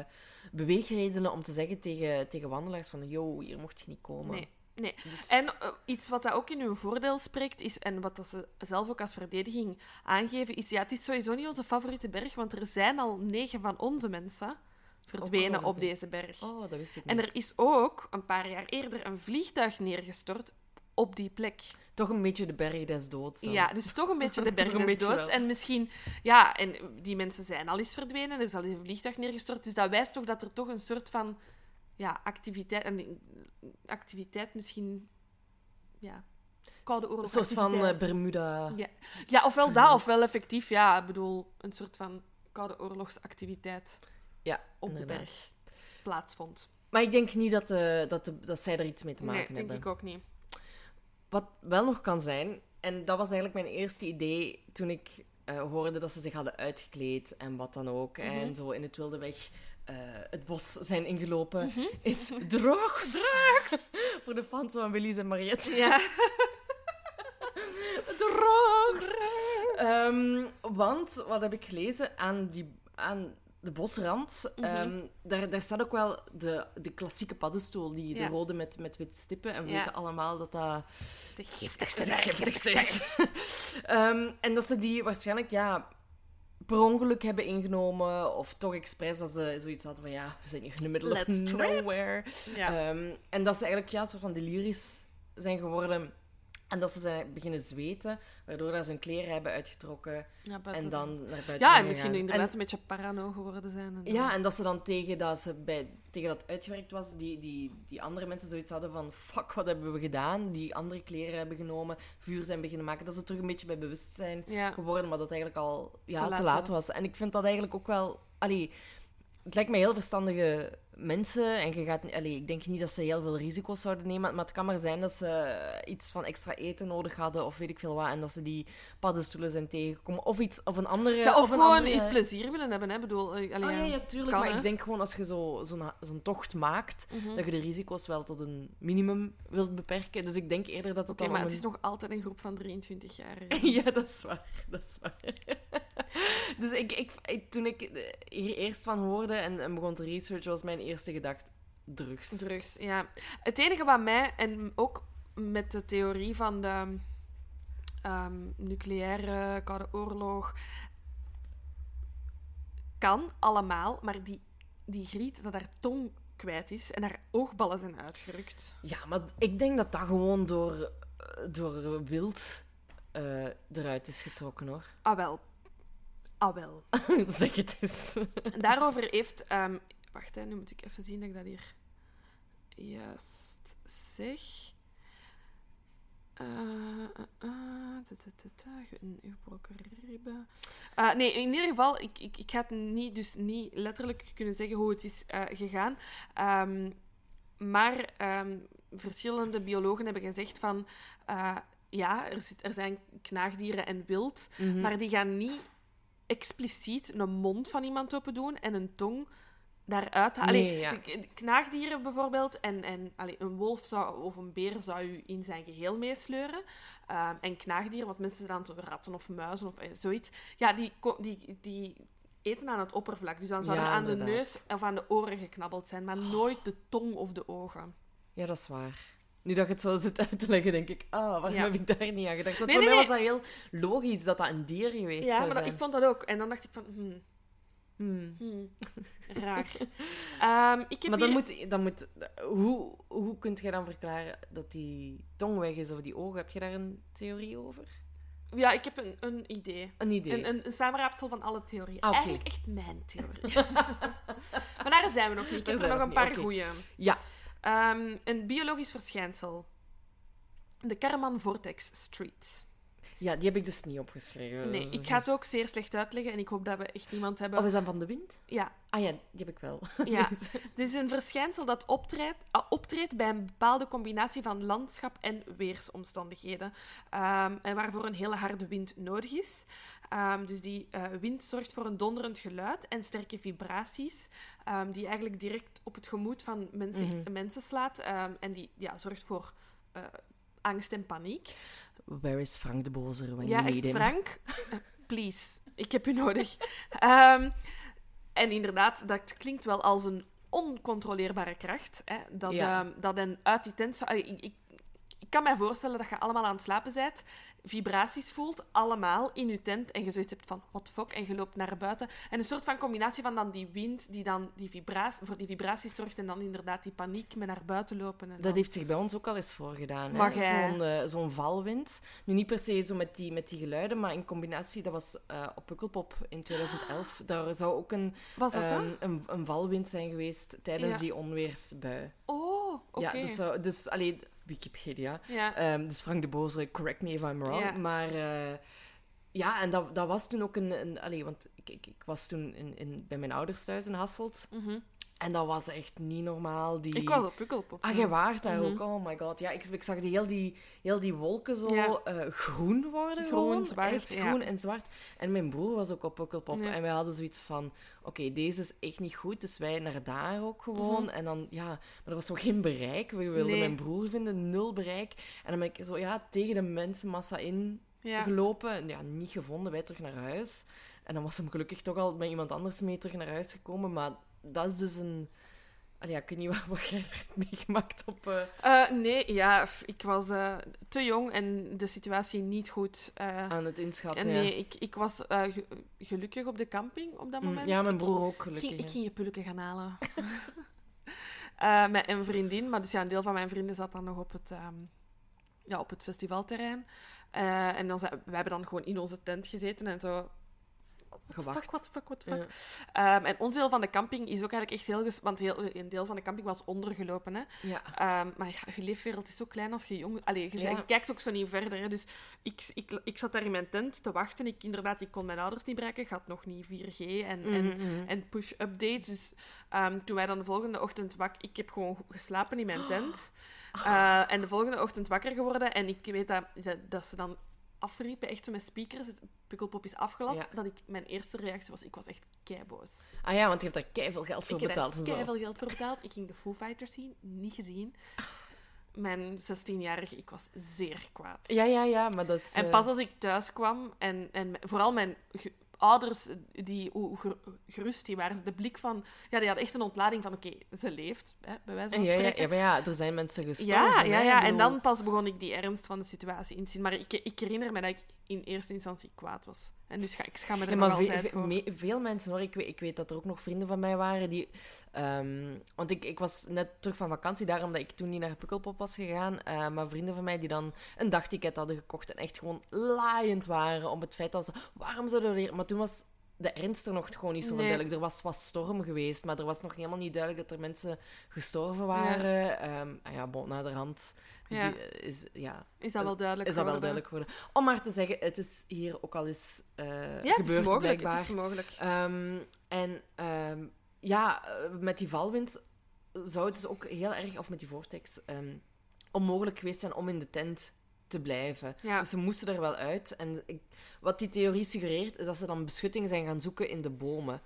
beweegredenen om te zeggen tegen, tegen wandelaars van yo, hier mocht je niet komen. Nee. Nee. Dus- En eh, iets wat dat ook in hun voordeel spreekt, is, en wat dat ze zelf ook als verdediging aangeven, is ja, het is sowieso niet onze favoriete berg, want er zijn al negen van onze mensen verdwenen op deze berg. Oh, dat wist ik niet. En er is ook een paar jaar eerder een vliegtuig neergestort op die plek. Toch een beetje de berg des doods. dan. Ja, dus toch een beetje de Toch berg een des beetje doods. wel. En misschien... Ja, en die mensen zijn al eens verdwenen. Er is al eens een vliegtuig neergestort. Dus dat wijst toch dat er toch een soort van... Ja, activiteit... Een activiteit misschien... Ja, koude Een oorlog soort van eh, Bermuda. Ja. ja, ofwel dat, ofwel effectief, ja, ik bedoel, een soort van koude oorlogsactiviteit Ja, op de inderdaad. berg plaatsvond. Maar ik denk niet dat, eh, dat, de- dat zij er iets mee te maken Nee, denk hebben. ik ook niet. Wat wel nog kan zijn, en dat was eigenlijk mijn eerste idee toen ik eh, hoorde dat ze zich hadden uitgekleed en wat dan ook, Mhm. en zo in het wilde weg eh, het bos zijn ingelopen, Mhm. is drugs. Drugs! Voor de fans van Willy's en Mariette. Ja. Drugs! Ehm, want, wat heb ik gelezen aan, die, aan de bosrand? Mhm. ehm, daar, daar staat ook wel de, de klassieke paddenstoel, die, de rode met, met witte stippen. En we Ja. weten allemaal dat dat De giftigste de giftigste is. Ehm, en dat ze die waarschijnlijk ja, per ongeluk hebben ingenomen, of toch expres dat ze zoiets hadden van ja, we zijn hier in the middle of Let's nowhere. Ja. Ehm, en dat ze eigenlijk ja, soort van delirisch zijn geworden. En dat ze zijn beginnen zweten, waardoor dat ze hun kleren hebben uitgetrokken en zijn. dan naar buiten Ja, zijn en misschien inderdaad een beetje parano geworden zijn. En ja, en dat ze dan tegen dat, ze bij, tegen dat het uitgewerkt was, die, die, die andere mensen zoiets hadden van fuck, wat hebben we gedaan? Die andere kleren hebben genomen, vuur zijn beginnen maken. Dat ze terug een beetje bij bewustzijn Ja. geworden, maar dat eigenlijk al ja, Te te, laat laat was. was. En ik vind dat eigenlijk ook wel... Allee, het lijkt mij heel verstandige mensen. En je gaat, allee, ik denk niet dat ze heel veel risico's zouden nemen. Maar het kan maar zijn dat ze iets van extra eten nodig hadden. Of weet ik veel wat. En dat ze die paddenstoelen zijn tegengekomen. Of iets, of een andere... Ja, of, gewoon andere... iets plezier willen hebben, hè. Bedoel, eh, allee, Ah, ja, ja, tuurlijk. kan, maar hè. ik denk gewoon als je zo- zo'n zo'n tocht maakt, Mhm. dat je de risico's wel tot een minimum wilt beperken. Dus ik denk eerder dat het Oké, dan maar het is nog altijd een groep van 23 jaar. ja, dat is waar. Dat is waar. dus ik, ik, toen ik er hier eerst van hoorde en, en begon te researchen, was mijn eerste gedachte... drugs. Drugs, ja. Het enige wat mij, en ook met de theorie van de ehm, nucleaire Koude Oorlog, kan allemaal, maar die, die griet dat haar tong kwijt is en haar oogballen zijn uitgerukt. Ja, maar ik denk dat dat gewoon door, eh, door wild eh, eruit is getrokken, hoor. Ah wel. Ah wel. zeg het eens. En daarover heeft... ehm, wacht, hè, nu moet ik even zien dat ik dat hier juist zeg. Eh, eh, eh, een gebroken ribben. Nee, in ieder geval, ik, ik, ik ga het niet, dus niet letterlijk kunnen zeggen hoe het is gegaan. Ehm, maar ehm, verschillende biologen hebben gezegd van... ja, er, zit, er zijn knaagdieren en wild, Mhm. maar die gaan niet expliciet een mond van iemand open doen en een tong daaruit halen. Nee, ja. Knaagdieren bijvoorbeeld en, en allee, een wolf zou, of een beer zou u in zijn geheel meesleuren. Ehm, en knaagdieren, wat mensen dan ratten of muizen of eh, zoiets, ja, die, die, die eten aan het oppervlak. Dus dan zou Ja, er aan de neus of aan de oren geknabbeld zijn, maar nooit de tong of de ogen. Ja, dat is waar. Nu dat je het zo zit uit te leggen, denk ik, ah, waarom Ja. heb ik daar niet aan gedacht? Want Nee, voor nee, mij was dat heel logisch dat dat een dier geweest Ja, zou maar dat- zijn. ik vond dat ook. En dan dacht ik van, hmm, Hmm. hmm, raar. Ehm, ik heb Maar dan hier- moet, dan moet... Hoe, hoe kun jij dan verklaren dat die tong weg is of die ogen? Heb je daar een theorie over? Ja, ik heb een, een idee. Een idee. Een, een, een samenraapsel van alle theorieën. Ah. Eigenlijk echt mijn theorie. maar daar zijn we nog niet. Ik Daar heb er zijn nog een paar oké. goeie. Ja. Ehm, een biologisch verschijnsel. De Karaman Vortex Street. Ja, die heb ik dus niet opgeschreven. Nee, ik ga het ook zeer slecht uitleggen en ik hoop dat we echt niemand hebben. Of is dat van de wind? Ja, Ah ja, die heb ik wel. ja. Het is een verschijnsel dat optreedt, ah, optreedt bij een bepaalde combinatie van landschap en weersomstandigheden. Ehm, en waarvoor een hele harde wind nodig is. Ehm, dus die eh, wind zorgt voor een donderend geluid en sterke vibraties, ehm, die eigenlijk direct op het gemoed van mensen, Mhm. mensen slaat. en die ja, zorgt voor eh, angst en paniek. Where is Frank de Bozer when Ja, echt? Frank, eh, please, ik heb u nodig. Ehm, en inderdaad, dat klinkt wel als een oncontroleerbare kracht. Hè, dat, Ja. ehm, dat een uit die tent zou... Ik, ik, ik kan mij voorstellen dat je allemaal aan het slapen bent, vibraties voelt, allemaal in je tent, en je zoiets hebt van, what the fuck, en je loopt naar buiten. En een soort van combinatie van dan die wind, die dan die vibratie, voor die vibraties zorgt, en dan inderdaad die paniek met naar buiten lopen. En Dat dan- heeft zich bij ons ook al eens voorgedaan. Zo'n eh, zo'n valwind. Nu niet per se zo met die, met die geluiden, maar in combinatie, dat was eh, op Pukkelpop in 2011. Daar zou ook een, Was dat ehm, een, een valwind zijn geweest tijdens Ja. die onweersbui. Oh, oké. Ja, dus, dus alleen Wikipedia. Ja. Ehm, dus Frank de Bozer, correct me if I'm wrong. Ja. Maar eh, ja, en dat, dat was toen ook een... een allee, want ik, ik, ik was toen in, in, bij mijn ouders thuis in Hasselt. Mhm. En dat was echt niet normaal. Die... Ik was op Pukkelpop. Ah, jij waart daar Mhm. ook. Oh my god. Ja, ik, ik zag die, heel, die, heel die wolken zo Ja. eh, groen worden. Groen, gewoon. zwart, Echt ja. groen en zwart. En mijn broer was ook op Pukkelpop. Ja. En wij hadden zoiets van... Oké, deze is echt niet goed. Dus wij naar daar ook gewoon. En dan, ja... Maar er was zo geen bereik. We wilden Mhm. Nee. mijn broer vinden. Nul bereik. En dan ben ik zo, ja, tegen de mensenmassa in gelopen. En ja, niet gevonden. Wij terug naar huis. En dan was hem gelukkig toch al met iemand anders mee terug naar huis gekomen. Maar dat is dus een... Allee, ja, ik weet niet wat, wat jij hebt meegemaakt op... eh, Eh, nee, ja, ik was eh, te jong en de situatie niet goed. aan het inschatten. en ja. nee, ik, ik was ge- gelukkig op de camping op dat Mm, moment. Ja, mijn broer ook, ging, gelukkig. ik ging je pulken gaan halen. Met een vriendin, maar dus ja, een deel van mijn vrienden zat dan nog op het, ehm, ja, op het festivalterrein. En dan zijn, we hebben dan gewoon in onze tent gezeten en zo... Gewacht. fuck, fuck, what the fuck. Ehm, en ons deel van de camping is ook eigenlijk echt heel... Want heel, een deel van de camping was ondergelopen, hè. Ja. Ehm, maar ja, je leefwereld is zo klein als je jong... Allee, je, Ja. je kijkt ook zo niet verder. Hè. Dus ik, ik, ik zat daar in mijn tent te wachten. Ik, inderdaad, ik kon mijn ouders niet bereiken. Ik had nog niet 4G en, en, Mhm, mhm. en push-updates. Dus ehm, toen wij dan de volgende ochtend wakker... Ik heb gewoon geslapen in mijn tent. Eh, en de volgende ochtend wakker geworden. En ik weet dat, dat, dat ze dan afriepen, echt zo met speakers. Het Pukkelpop is afgelast. Ja. Dat ik, mijn eerste reactie was, ik was echt keiboos. Ah ja, want je hebt daar keiveel geld voor Ik heb betaald. daar keiveel geld voor betaald. Ik ging de Foo Fighters zien, niet gezien. Mijn 16-jarige, ik was zeer kwaad. Ja, ja, ja, maar dat is... En eh, pas als ik thuis kwam, en, en vooral mijn ouders, die, hoe ger- gerust die waren. De blik van... Ja, die hadden echt een ontlading van, oké, ze leeft, hè, bij wijze van Ja, ja, spreken. ja, maar ja, er zijn mensen gestorven. Ja, ja, ja. En dan pas begon ik die ernst van de situatie in te zien. Maar ik, ik herinner me dat ik in eerste instantie kwaad was. En dus ga, ik schaam me er Ja, maar altijd ve- voor. me- veel mensen hoor. Ik weet, ik weet dat er ook nog vrienden van mij waren die. ehm, want ik, ik was net terug van vakantie, daarom dat ik toen niet naar Pukkelpop was gegaan. eh, maar vrienden van mij die dan een dagticket hadden gekocht en echt gewoon laaiend waren om het feit dat ze. Waarom zouden we weer. Maar toen was de ernst er nog gewoon niet zo Nee. duidelijk. Er was wat storm geweest, maar er was nog helemaal niet duidelijk dat er mensen gestorven waren. Ehm, en ja, bon, naderhand Ja. die, eh, is, ja, Is dat wel duidelijk is dat wel geworden? duidelijk geworden. Om maar te zeggen, het is hier ook al eens eh, Ja, het is gebeurd, mogelijk. Het is mogelijk. Ehm, en ehm, ja, eh, met die valwind zou het dus ook heel erg, of met die vortex, onmogelijk geweest zijn om in de tent te blijven. Ja. Dus ze moesten er wel uit. En ik, wat die theorie suggereert, is dat ze dan beschutting zijn gaan zoeken in de bomen.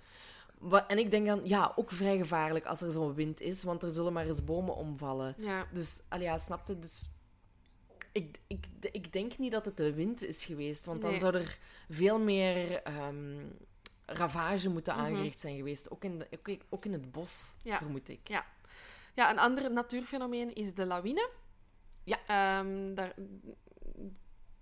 Wa- En ik denk dan, ja, ook vrij gevaarlijk als er zo'n wind is, want er zullen maar eens bomen omvallen. Ja. Dus, allee, ja, snapte? Dus ik, ik, ik denk niet dat het de wind is geweest, want dan Nee. zou er veel meer ehm, ravage moeten Mhm. aangericht zijn geweest. Ook in, de, ook, ook in het bos, Ja. vermoed ik. Ja, een ander natuurfenomeen is de lawine. Ja. Ehm, daar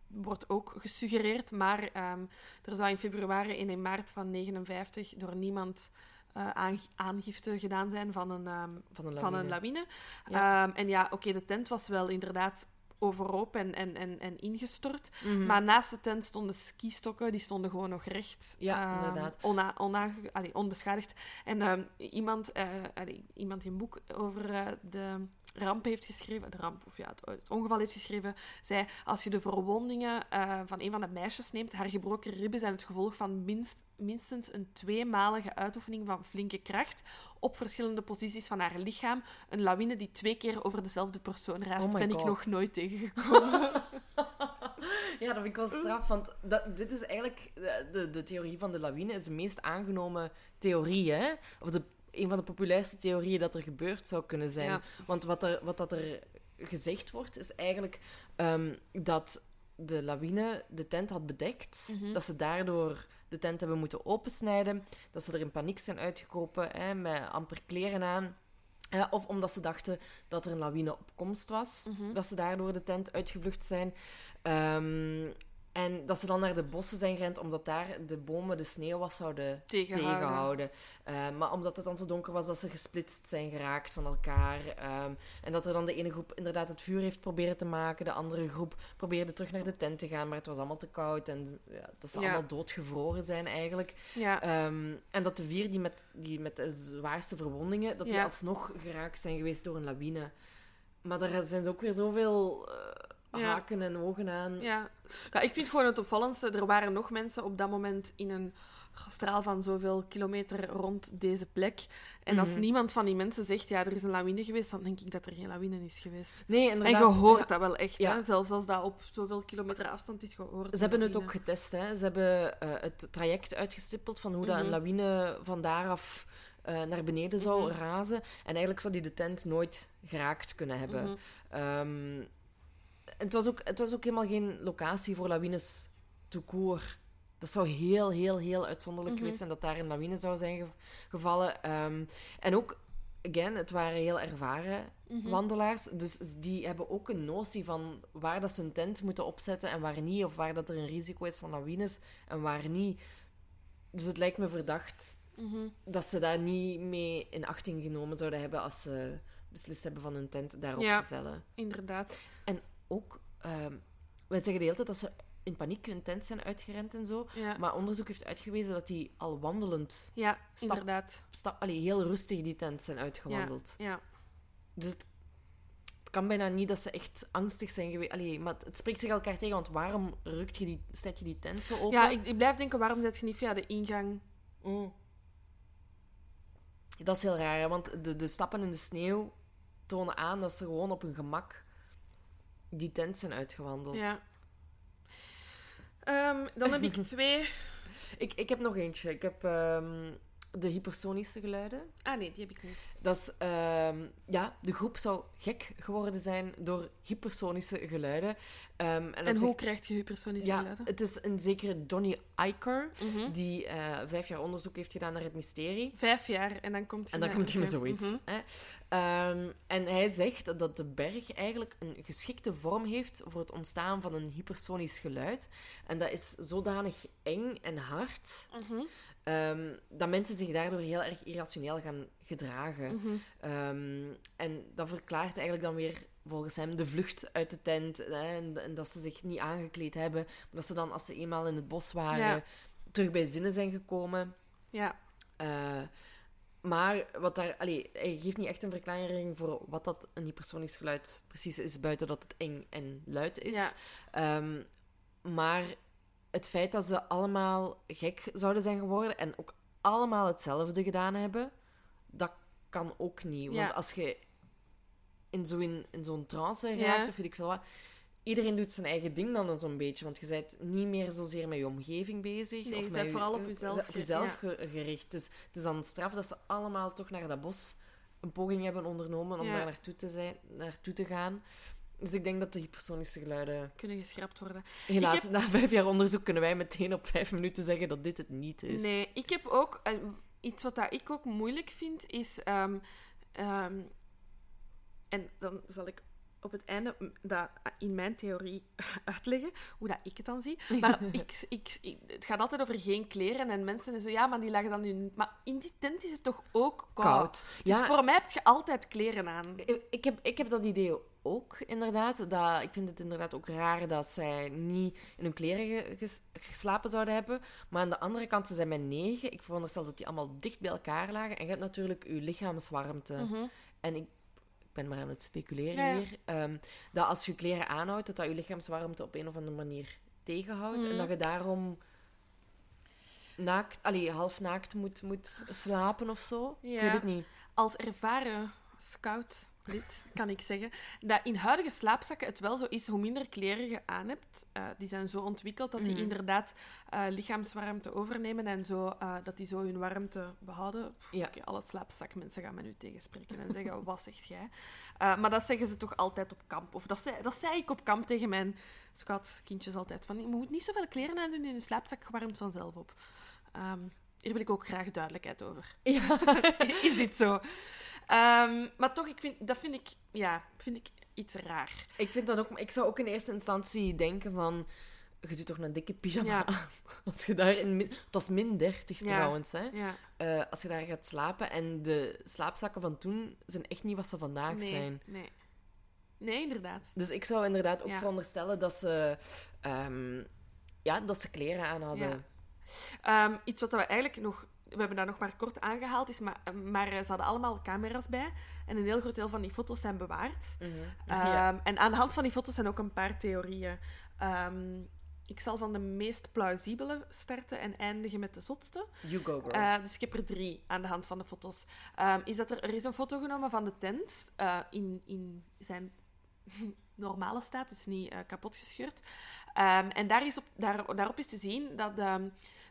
wordt ook gesuggereerd, maar ehm, er zou in februari en in maart van 59 door niemand eh, aan- aangifte gedaan zijn van een, ehm, Van een van een lawine. lawine. En ja, oké, de tent was wel inderdaad overhoop en, en, en, en ingestort. Mhm. Maar naast de tent stonden skistokken, die stonden gewoon nog recht. Ja, inderdaad. ona- allee, onbeschadigd. En ehm, iemand, eh, allee, iemand een boek over eh, de ramp heeft geschreven, de ramp, of ja, het, ongeval heeft geschreven, zei, als je de verwondingen eh, van een van de meisjes neemt, haar gebroken ribben zijn het gevolg van minst, minstens een tweemalige uitoefening van flinke kracht op verschillende posities van haar lichaam. Een lawine die twee keer over dezelfde persoon raast, Oh ben ik nog nooit tegengekomen. Ja, dat vind ik wel straf, want dat, dit is eigenlijk... De, de, de theorie van de lawine is de meest aangenomen theorie, hè? Of de, een van de populairste theorieën dat er gebeurd zou kunnen zijn. Ja. Want wat, er, wat dat er gezegd wordt, is eigenlijk ehm, dat de lawine de tent had bedekt. Mhm. Dat ze daardoor de tent hebben moeten opensnijden. Dat ze er in paniek zijn uitgekomen, hè, met amper kleren aan. Of omdat ze dachten dat er een lawine op komst was. Mhm. Dat ze daardoor de tent uitgevlucht zijn. Ehm, en dat ze dan naar de bossen zijn gerend, omdat daar de bomen de sneeuw was zouden Tegenhouden. tegenhouden. Eh, maar omdat het dan zo donker was, dat ze gesplitst zijn geraakt van elkaar. Ehm, en dat er dan de ene groep inderdaad het vuur heeft proberen te maken. De andere groep probeerde terug naar de tent te gaan, maar het was allemaal te koud. En ja, dat ze Ja. allemaal doodgevroren zijn eigenlijk. Ja. Ehm, en dat de vier die met, die met de zwaarste verwondingen, dat die alsnog geraakt zijn geweest door een lawine. Maar daar zijn ook weer zoveel eh. Haken en ogen aan. Ja. ja, ik vind gewoon het opvallendste. Er waren nog mensen op dat moment in een straal van zoveel kilometer rond deze plek. En als Mhm. niemand van die mensen zegt, ja, er is een lawine geweest, dan denk ik dat er geen lawine is geweest. Nee, En inderdaad. je hoort dat wel echt, Ja. hè? zelfs als dat op zoveel kilometer afstand is gehoord. Ze hebben het ook getest. Hè. Ze hebben eh, het traject uitgestippeld van hoe dat Mhm. een lawine van daaraf eh, naar beneden zou Mhm. razen. En eigenlijk zou die de tent nooit geraakt kunnen hebben. Mhm. En het, was ook, het was ook helemaal geen locatie voor lawines tout court. Dat zou heel, heel, heel uitzonderlijk geweest zijn dat daar een lawine zou zijn ge- gevallen. Ehm, en ook, again, het waren heel ervaren Mhm. wandelaars. Dus die hebben ook een notie van waar dat ze een tent moeten opzetten en waar niet. Of waar dat er een risico is van lawines en waar niet. Dus het lijkt me verdacht Mhm. dat ze daar niet mee in achting genomen zouden hebben als ze beslist hebben van hun tent daarop Ja. te stellen. Inderdaad. Ook, ehm, wij zeggen de hele tijd dat ze in paniek hun tent zijn uitgerend en zo. Ja, Maar onderzoek heeft uitgewezen dat die al wandelend, ja Stap- inderdaad. sta- allee, heel rustig die tent zijn uitgewandeld. Ja. Dus het, het kan bijna niet dat ze echt angstig zijn geweest. Allee, maar het, het spreekt zich elkaar tegen, want waarom rukt je die, zet je die tent zo open? Ja, ik, ik blijf denken, waarom zet je niet via de ingang... Mm. Dat is heel raar, hè, want de, de stappen in de sneeuw tonen aan dat ze gewoon op hun gemak die tent zijn uitgewandeld. Ja. Ehm, dan heb ik twee... Ik, ik heb nog eentje. Ik heb ehm, de hypersonische geluiden. Ah nee, die heb ik niet. Dat is, ehm, ja, de groep zou gek geworden zijn door hypersonische geluiden. Ehm, en hoe krijg je hypersonische ja, geluiden? het is een zekere Donny Iker, Mhm. die eh, vijf jaar onderzoek heeft gedaan naar het mysterie. Vijf jaar en dan komt je En dan komt je met zoiets. mhm. hè. Ehm, en hij zegt dat de berg eigenlijk een geschikte vorm heeft voor het ontstaan van een hypersonisch geluid. En dat is zodanig eng en hard Mhm, ehm, dat mensen zich daardoor heel erg irrationeel gaan gedragen. en dat verklaart eigenlijk dan weer volgens hem de vlucht uit de tent. Hè, en, en dat ze zich niet aangekleed hebben. Maar dat ze dan, als ze eenmaal in het bos waren, Ja. terug bij zinnen zijn gekomen. Ja, Eh, maar wat daar, allee, hij geeft niet echt een verklaring voor wat dat een hypersonisch geluid precies is, buiten dat het eng en luid is. Ja. Ehm, maar het feit dat ze allemaal gek zouden zijn geworden en ook allemaal hetzelfde gedaan hebben, dat kan ook niet. Want Ja. als je in zo'n in zo'n trance Ja. raakt, of weet ik veel wat, iedereen doet zijn eigen ding dan zo'n beetje. Want je bent niet meer zozeer met je omgeving bezig. Nee, of je bent vooral op eh, jezelf op gericht. Dus het is dan straf dat ze allemaal toch naar dat bos een poging hebben ondernomen om Ja. daar naartoe te, zijn, naartoe te gaan. Dus ik denk dat de hypersonische geluiden... kunnen geschrapt worden. Helaas, heb- na vijf jaar onderzoek kunnen wij meteen op vijf minuten zeggen dat dit het niet is. Nee, ik heb ook... eh, iets wat dat ik ook moeilijk vind, is... ehm, ehm, en dan zal ik op het einde dat in mijn theorie uitleggen, hoe dat ik het dan zie. Maar ik, ik, ik- het gaat altijd over geen kleren en mensen en zo, ja, maar die lagen dan in... Maar in die tent is het toch ook koud? Koud. Dus Ja, voor mij heb je altijd kleren aan. Ik- heb, ik heb dat idee ook, inderdaad. Dat, ik vind het inderdaad ook raar dat zij niet in hun kleren ge- ges- geslapen zouden hebben. Maar aan de andere kant, ze zijn met negen. Ik veronderstel dat die allemaal dicht bij elkaar lagen. En je hebt natuurlijk je lichaamswarmte. Mhm. En ik ben maar aan het speculeren Ja, ja. hier. ehm, dat als je kleren aanhoudt, dat dat je lichaamswarmte op een of andere manier tegenhoudt. Mhm. En dat je daarom naakt, allee, half naakt moet, moet slapen of zo. Ik Ja. weet het niet. Als ervaren scout lid kan ik zeggen dat in huidige slaapzakken het wel zo is, hoe minder kleren je aan hebt, eh, die zijn zo ontwikkeld dat die Mhm. inderdaad eh, lichaamswarmte overnemen en zo, eh, dat die zo hun warmte behouden. Ja. oké, alle slaapzakmensen gaan me nu tegenspreken en zeggen, wat zegt jij? Maar dat zeggen ze toch altijd op kamp. Of dat zei, dat zei ik op kamp tegen mijn scoutkindjes altijd. Van, je moet niet zoveel kleren aan doen, in je slaapzak warmt vanzelf op. Ehm, hier wil ik ook graag duidelijkheid over. Ja. is dit zo? Ehm, maar toch, ik vind, dat vind ik, ja, vind ik iets raar. Ik vind dat ook... Ik zou ook in eerste instantie denken van... Je doet toch een dikke pyjama Ja. aan. Als je daar in... Het was min 30 Ja. trouwens, hè. Ja, Eh, als je daar gaat slapen. En de slaapzakken van toen zijn echt niet wat ze vandaag nee, zijn. nee. Nee, inderdaad. Dus ik zou inderdaad ook veronderstellen dat ze... ehm, ja, dat ze kleren aan hadden. Ehm, iets wat we eigenlijk nog... We hebben dat nog maar kort aangehaald, is maar, maar ze hadden allemaal camera's bij. En een heel groot deel van die foto's zijn bewaard. Mhm. Ehm, Ja. En aan de hand van die foto's zijn ook een paar theorieën. Ehm, ik zal van de meest plausibele starten en eindigen met de zotste. You go, girl. Eh, dus ik heb er drie aan de hand van de foto's. Ehm, is dat er, er is een foto genomen van de tent eh, in, in zijn normale staat, dus niet eh, kapot gescheurd. En daar is op, daar, daarop is te zien dat, ehm,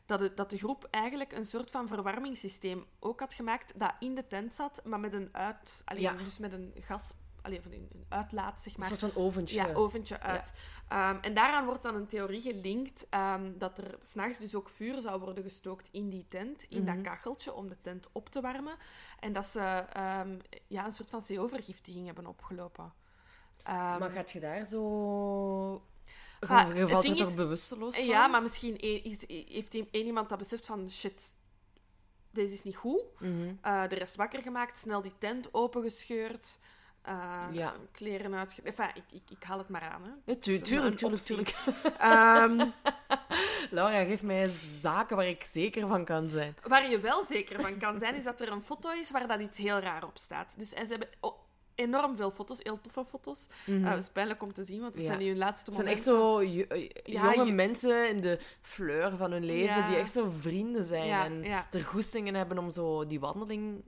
dat, de, dat de groep eigenlijk een soort van verwarmingssysteem ook had gemaakt dat in de tent zat, maar met een uit... allee, Ja. Dus met een gas... Allee, van een een uitlaat, zeg een maar. soort van oventje. Ja, oventje uit. Ehm, en daaraan wordt dan een theorie gelinkt ehm, dat er s'nachts dus ook vuur zou worden gestookt in die tent, in Mhm. dat kacheltje, om de tent op te warmen. En dat ze ehm, ja, een soort van CO-vergiftiging hebben opgelopen. Maar gaat je daar zo... Ah, je valt er toch is- bewusteloos van? ja, maar misschien e- is, heeft één iemand dat beseft van shit, deze is niet goed. Eh, de rest wakker gemaakt, snel die tent opengescheurd. Ja. Kleren uitge... Enfin, ik, ik, ik haal het maar aan. Hè. Ja, tu- tuurlijk, tuurlijk, tuurlijk. Ehm, Laura, geef mij zaken waar ik zeker van kan zijn. Waar je wel zeker van kan zijn, is dat er een foto is waar dat iets heel raar op staat. Dus en ze hebben enorm veel foto's, heel toffe foto's. Mhm. Eh, het is pijnlijk om te zien, want het Ja. zijn niet hun laatste Het zijn momenten. echt zo eh, Ja, jonge mensen in de fleur van hun leven Ja. die echt zo vrienden zijn en er goestingen hebben om zo die wandeling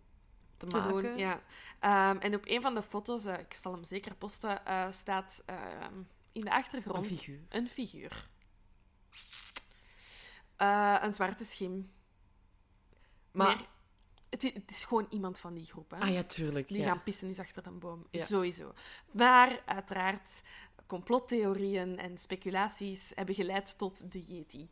te, te maken. doen. Ja. Ehm, en op een van de foto's, eh, ik zal hem zeker posten, staat ehm, in de achtergrond Een figuur. een figuur. Een zwarte schim. Maar Meer- het het is gewoon iemand van die groep. Hè. Ah ja, tuurlijk. Die ja. gaan pissen is achter een boom. Ja. Sowieso. Maar uiteraard, complottheorieën en speculaties hebben geleid tot de Yeti.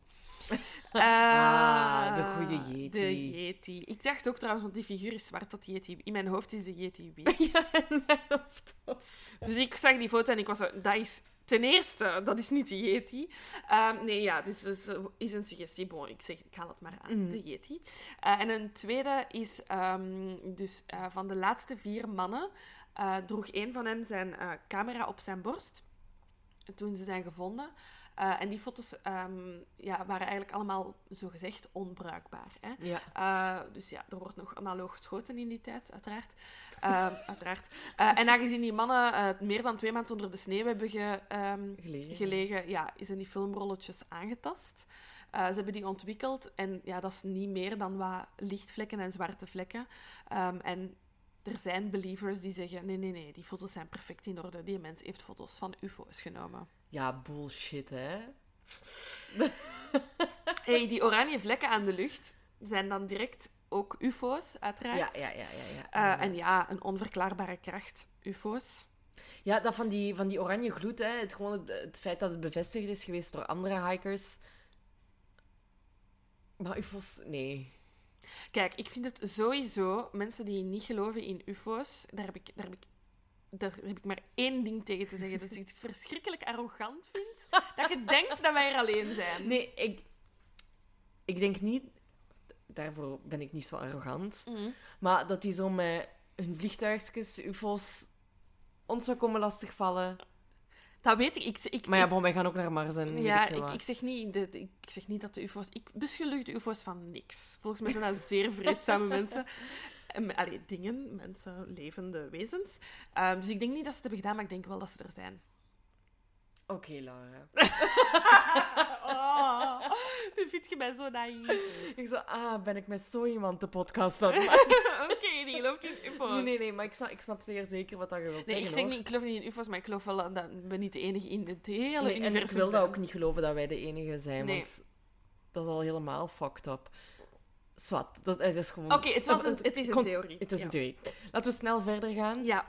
Ah, de Eh, goede Yeti. De Yeti. Ik dacht ook trouwens, want die figuur is zwart, dat Yeti... In mijn hoofd is de Yeti wit. Ja, in mijn hoofd ook. Dus ik zag die foto en ik was zo... Dat is... Ten eerste, dat is niet de Yeti. Ehm, nee, ja, dus, dus eh, is een suggestie. Bon, ik zeg, ik haal het maar aan, Mhm. de Yeti. Eh, en een tweede is... ehm, dus eh, van de laatste vier mannen droeg één van hem zijn camera op zijn borst toen ze zijn gevonden. Eh, en die foto's ehm, ja, waren eigenlijk allemaal, zogezegd, onbruikbaar. Hè? Ja. Eh, dus ja, er wordt nog analoog geschoten in die tijd, uiteraard. Eh, uiteraard. Eh, en aangezien die mannen meer dan twee maanden onder de sneeuw hebben ge, ehm, Gelegen. gelegen, ja, zijn die filmrolletjes aangetast. Ze hebben die ontwikkeld en ja, dat is niet meer dan wat lichtvlekken en zwarte vlekken. Ehm, en er zijn believers die zeggen, nee, nee, nee, die foto's zijn perfect in orde. Die mens heeft foto's van ufo's genomen. Ja, bullshit, hè? Hey, die oranje vlekken aan de lucht zijn dan direct ook ufo's, uiteraard. Ja, ja, ja, ja. ja. Eh, en ja, een onverklaarbare kracht, ufo's. Ja, dat van die, van die oranje gloed, hè. Het, gewoon het, het feit dat het bevestigd is geweest door andere hikers. Maar UFO's, nee. Kijk, ik vind het sowieso, mensen die niet geloven in ufo's, daar heb ik, daar heb ik, daar heb ik maar één ding tegen te zeggen. Dat ik het verschrikkelijk arrogant vind, dat je denkt dat wij er alleen zijn. Nee, ik, ik denk niet... Daarvoor ben ik niet zo arrogant. Mhm. Maar dat die zo met hun vliegtuigjes, UFO's, ons zou komen lastigvallen. Dat weet ik. ik, ik Maar ja, bon, wij gaan ook naar Mars en ja, ik ik, zeg niet, de- ik zeg niet dat de ufo's... Ik beschuldig de ufo's van niks. Volgens mij zijn dat zeer vreedzame mensen. En, allee, dingen, mensen, levende wezens. Ehm, dus ik denk niet dat ze het hebben gedaan, maar ik denk wel dat ze er zijn. Oké, Laura. Oh, nu vind je mij zo naïef. Ik zo, ah, ben ik met zo iemand de podcast aan het maken? Oké, die gelooft in ufo's. Nee, nee, nee, maar ik snap, ik snap zeer zeker wat dat je wilt Nee, ik zeggen, zeg hoor. niet, ik geloof niet in ufo's, maar ik geloof wel dat we niet de enige in dit hele Nee, en universum ik wil dat ook niet geloven dat wij de enige zijn, Nee. want dat is al helemaal fucked up. Zwat, dat het is gewoon... Oké, het, was een- het is een theorie. Het is ja. een theorie. Laten we snel verder gaan. Ja.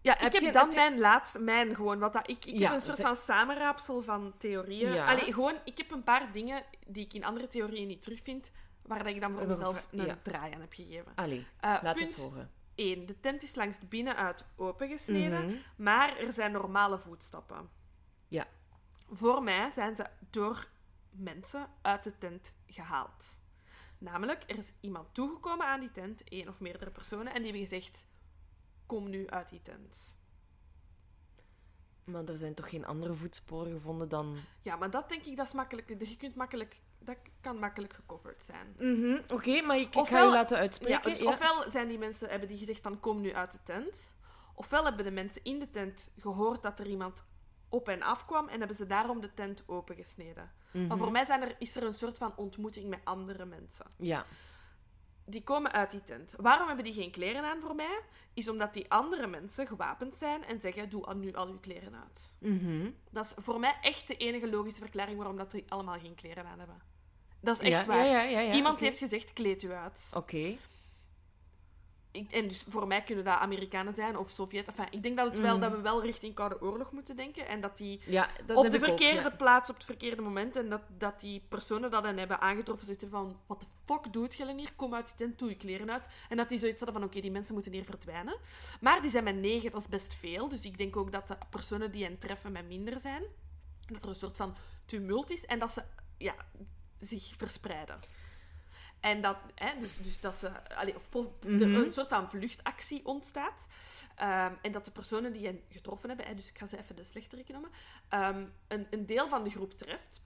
Ja, Heb ik heb je- dan heb mijn laatste, mijn gewoon, wat dat, ik, ik Ja, heb een soort ze- van samenraapsel van theorieën. Ja. Allee, gewoon, ik heb een paar dingen die ik in andere theorieën niet terugvind, waar dat ik dan voor mezelf een ja. draai aan heb gegeven. Allee, Eh, laat punt het horen. 1. De tent is langs binnenuit opengesneden, Mhm. maar er zijn normale voetstappen. Ja. Voor mij zijn ze door mensen uit de tent gehaald. Namelijk, er is iemand toegekomen aan die tent, één of meerdere personen, en die hebben gezegd: Kom nu uit die tent. Maar er zijn toch geen andere voetsporen gevonden dan... Ja, maar dat denk ik, dat is makkelijk. Je kunt makkelijk, dat kan makkelijk gecoverd zijn. Mhm, Oké, maar ik, ik ga je laten Ja, uitspreken. dus ja. ofwel zijn die mensen, hebben die gezegd dan kom nu uit de tent. Ofwel hebben de mensen in de tent gehoord dat er iemand op en af kwam en hebben ze daarom de tent opengesneden. Mhm. Maar voor mij zijn er, is er een soort van ontmoeting met andere mensen. Ja. Die komen uit die tent. Waarom hebben die geen kleren aan voor mij? Is omdat die andere mensen gewapend zijn en zeggen, doe al nu al uw kleren uit. Mhm. Dat is voor mij echt de enige logische verklaring waarom dat die allemaal geen kleren aan hebben. Dat is echt ja, waar. Ja, ja, Iemand heeft gezegd, kleed u uit. Oké. Ik, en dus voor mij kunnen dat Amerikanen zijn of Sovjet. Enfin, ik denk dat, het wel, Mhm. dat we wel richting Koude Oorlog moeten denken. En dat die Ja, dat op de ook, verkeerde ja. plaats, op het verkeerde moment. En dat, dat die personen dat dan hebben aangetroffen, hebben van... Wat de fuck doet je hier? Kom uit die tent, doe je kleren uit. En dat die zoiets hadden van... Oké, die mensen moeten hier verdwijnen. Maar die zijn met negen, dat is best veel. Dus ik denk ook dat de personen die hen treffen met minder zijn. Dat er een soort van tumult is. En dat ze ja, zich verspreiden. En dat, hè, dus, dus dat ze, allee, of er Mhm. een soort van vluchtactie ontstaat. Ehm, en dat de personen die hen getroffen hebben, hè, dus ik ga ze even de slechtere noemen, ehm, een, een deel van de groep treft.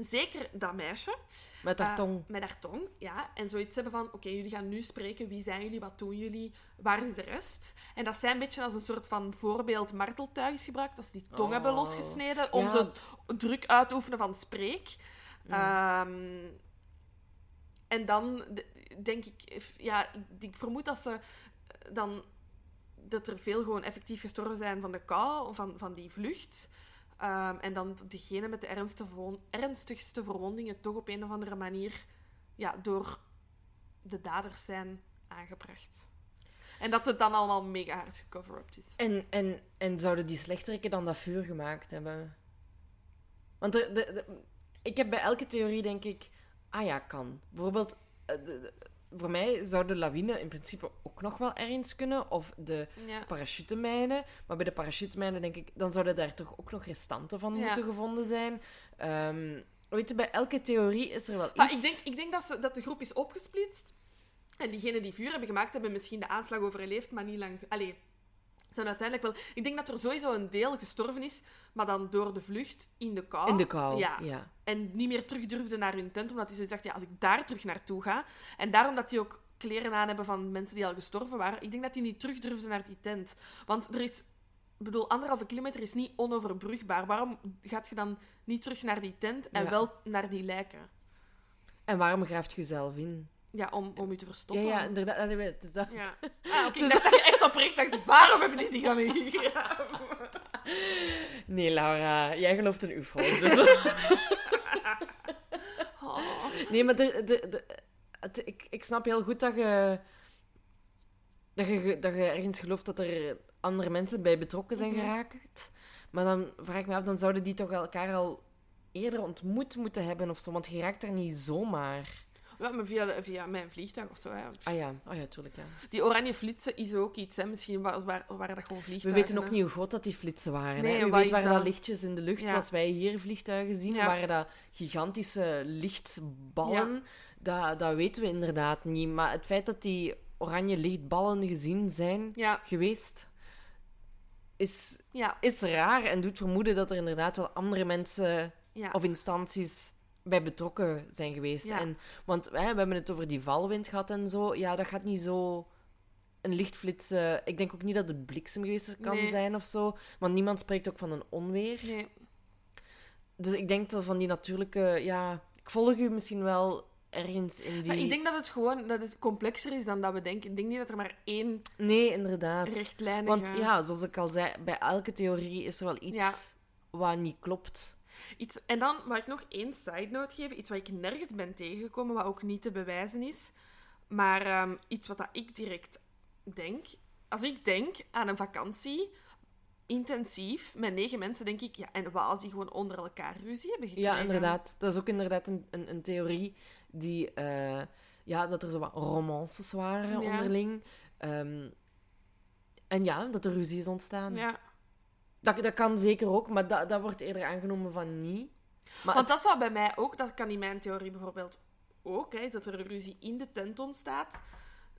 Zeker dat meisje. Met haar eh, tong. met haar tong, ja. En zoiets hebben van, oké, jullie gaan nu spreken. Wie zijn jullie? Wat doen jullie? Waar is de rest? En dat zij een beetje als een soort van voorbeeld marteltuig is gebruikt. Dat ze die tong hebben Oh. losgesneden om Ja. zo druk uit te oefenen van spreek. Ehm, en dan denk ik, ja, ik, vermoed dat ze eh, dan dat er veel gewoon effectief gestorven zijn van de kou, van, van die vlucht. Ehm, en dan degene met de ernstigste, verwon- ernstigste verwondingen toch op een of andere manier ja, door de daders zijn aangebracht. En dat het dan allemaal mega hard gecover-up is. En, en, en zouden die slechteriken dan dat vuur gemaakt hebben? Want de- ik heb bij elke theorie denk ik... Ah ja, kan. Bijvoorbeeld... eh, de- de- voor mij zou de lawine in principe ook nog wel ergens kunnen. Of de Ja. parachutemijnen. Maar bij de parachutemijnen denk ik... Dan zouden daar toch ook nog restanten van Ja. moeten gevonden zijn. Ehm, weet je, bij elke theorie is er wel Maar iets... ik denk, ik denk dat, ze, dat de groep is opgesplitst. En diegenen die vuur hebben gemaakt, hebben misschien de aanslag overleefd, maar niet lang... Allee, zijn uiteindelijk wel... Ik denk dat er sowieso een deel gestorven is, maar dan door de vlucht in de kou. In de kou, Ja. ja. En niet meer terug durfde naar hun tent, omdat hij zoiets dacht, ja, als ik daar terug naartoe ga... En daarom dat die ook kleren aan hebben van mensen die al gestorven waren. Ik denk dat die niet terug durfden naar die tent. Want er is... Ik bedoel, anderhalve kilometer is niet onoverbrugbaar. Waarom gaat je dan niet terug naar die tent en Ja. wel naar die lijken? En waarom graaft je jezelf in? Ja, om, om u te verstoppen. ja, inderdaad. Is dat. Ja. Ah, oké. Ik dacht dat je echt oprecht dacht, waarom hebben die zich dan ingegraven? Nee, Laura, jij gelooft in UFO's. Dus... Oh. nee, maar de, de, de, het- ik, ik snap heel goed dat je, dat, je, dat je ergens gelooft dat er andere mensen bij betrokken zijn Mhm. geraakt. Maar dan vraag ik me af, dan zouden die toch elkaar al eerder ontmoet moeten hebben of zo, want je raakt er niet zomaar. Ja, maar via, via mijn vliegtuig of zo. Hè. Ah ja, oh ja, tuurlijk, ja. Die oranje flitsen is ook iets, hè. Misschien waar dat gewoon We vliegtuigen... weten ook hè. niet hoe groot dat die flitsen waren. Nee, hè? Weet waren dat? dat lichtjes in de lucht, Ja. zoals wij hier vliegtuigen zien, Ja. waren dat gigantische lichtballen. Dat, dat weten we inderdaad niet. Maar het feit dat die oranje lichtballen gezien zijn geweest, is, ja, is raar en doet vermoeden dat er inderdaad wel andere mensen ja. of instanties bij betrokken zijn geweest. Ja. En, want hè, we hebben het over die valwind gehad en zo. Ja, dat gaat niet zo een lichtflits... eh, ik denk ook niet dat het bliksem geweest kan Nee. zijn of zo. Want niemand spreekt ook van een onweer. Nee. Dus ik denk dat van die natuurlijke... Ja, ik volg u misschien wel ergens in die... Ik denk dat het gewoon dat het complexer is dan dat we denken. Ik denk niet dat er maar één Nee, inderdaad. rechtlijnige... Want ja, zoals ik al zei, bij elke theorie is er wel iets Ja. wat niet klopt. Iets, en dan mag ik nog één side note geven. Iets wat ik nergens ben tegengekomen, wat ook niet te bewijzen is. Maar ehm, iets wat dat ik direct denk. Als ik denk aan een vakantie, intensief, met negen mensen, denk ik... Ja, en wat als die gewoon onder elkaar ruzie hebben gekregen? Ja, inderdaad. Dat is ook inderdaad een, een, een theorie die... eh, ja, dat er zo wat romances waren Ja. onderling. Ehm, en ja, dat er ruzie is ontstaan. Ja. Dat, dat kan zeker ook, maar dat, dat wordt eerder aangenomen van niet. Maar Want dat zou bij mij ook, dat kan in mijn theorie bijvoorbeeld ook, hè, is dat er een ruzie in de tent ontstaat.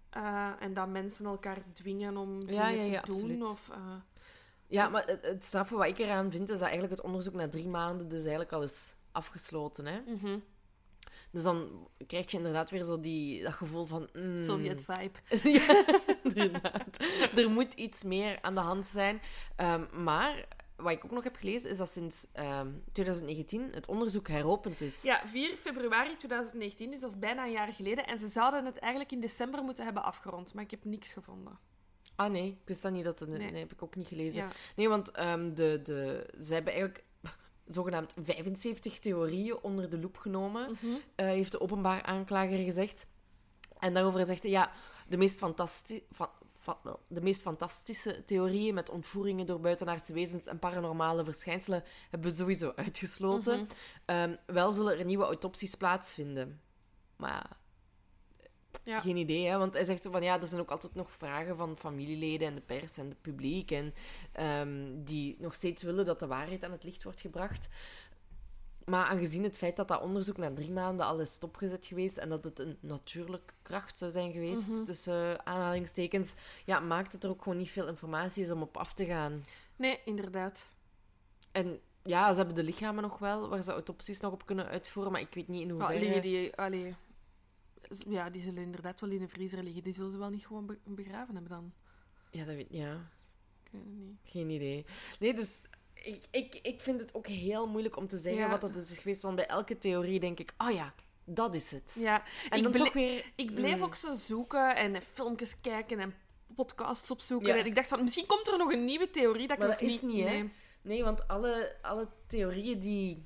eh, en dat mensen elkaar dwingen om dingen Ja, ja, te doen. absoluut. Of, eh, Ja, maar het, het straffe wat ik eraan vind, is dat eigenlijk het onderzoek na drie maanden dus eigenlijk al is afgesloten. Hè? mhm. Dus dan krijg je inderdaad weer zo die, dat gevoel van... mm, Sovjet vibe. ja, inderdaad. Er moet iets meer aan de hand zijn. Ehm, maar wat ik ook nog heb gelezen, is dat sinds ehm, 2019 het onderzoek heropend is. Ja, 4 februari 2019, dus dat is bijna een jaar geleden. En ze zouden het eigenlijk in december moeten hebben afgerond, maar ik heb niks gevonden. Ah nee, ik wist dat niet. Dat, nee. Heb ik ook niet gelezen. Ja. Nee, want ehm, de, de, ze hebben eigenlijk zogenaamd 75 theorieën onder de loep genomen, Mhm. eh, heeft de openbaar aanklager gezegd. En daarover zegt hij, ja, de meest, fantastisch, fa- fa- de meest fantastische theorieën met ontvoeringen door buitenaardse wezens en paranormale verschijnselen hebben we sowieso uitgesloten. Mhm. Ehm, wel zullen er nieuwe autopsies plaatsvinden. Maar ja, geen idee, hè? want hij zegt van ja, er zijn ook altijd nog vragen van familieleden en de pers en het publiek en ehm, die nog steeds willen dat de waarheid aan het licht wordt gebracht. Maar aangezien het feit dat dat onderzoek na drie maanden al is stopgezet geweest en dat het een natuurlijke kracht zou zijn geweest, Mhm. tussen aanhalingstekens, ja, maakt het er ook gewoon niet veel informatie is om op af te gaan. Nee, inderdaad. En ja, ze hebben de lichamen nog wel, waar ze autopsies nog op kunnen uitvoeren, maar ik weet niet in Ja, hoeverre... liggen die, allee, ja, die zullen inderdaad wel in een vriezer liggen. Die zullen ze wel niet gewoon be- begraven hebben dan. Ja, dat weet ja. Ik weet het niet. Geen idee. Nee, dus ik, ik, ik vind het ook heel moeilijk om te zeggen Ja. wat dat is geweest. Want bij elke theorie denk ik, oh ja, dat is het. Ja, en ik, dan toch weer... ik bleef mm, ook zo zoeken en filmpjes kijken en podcasts opzoeken. Ja. En ik dacht van, misschien komt er nog een nieuwe theorie dat ik nog is niet, nee. Nee, want alle, alle theorieën die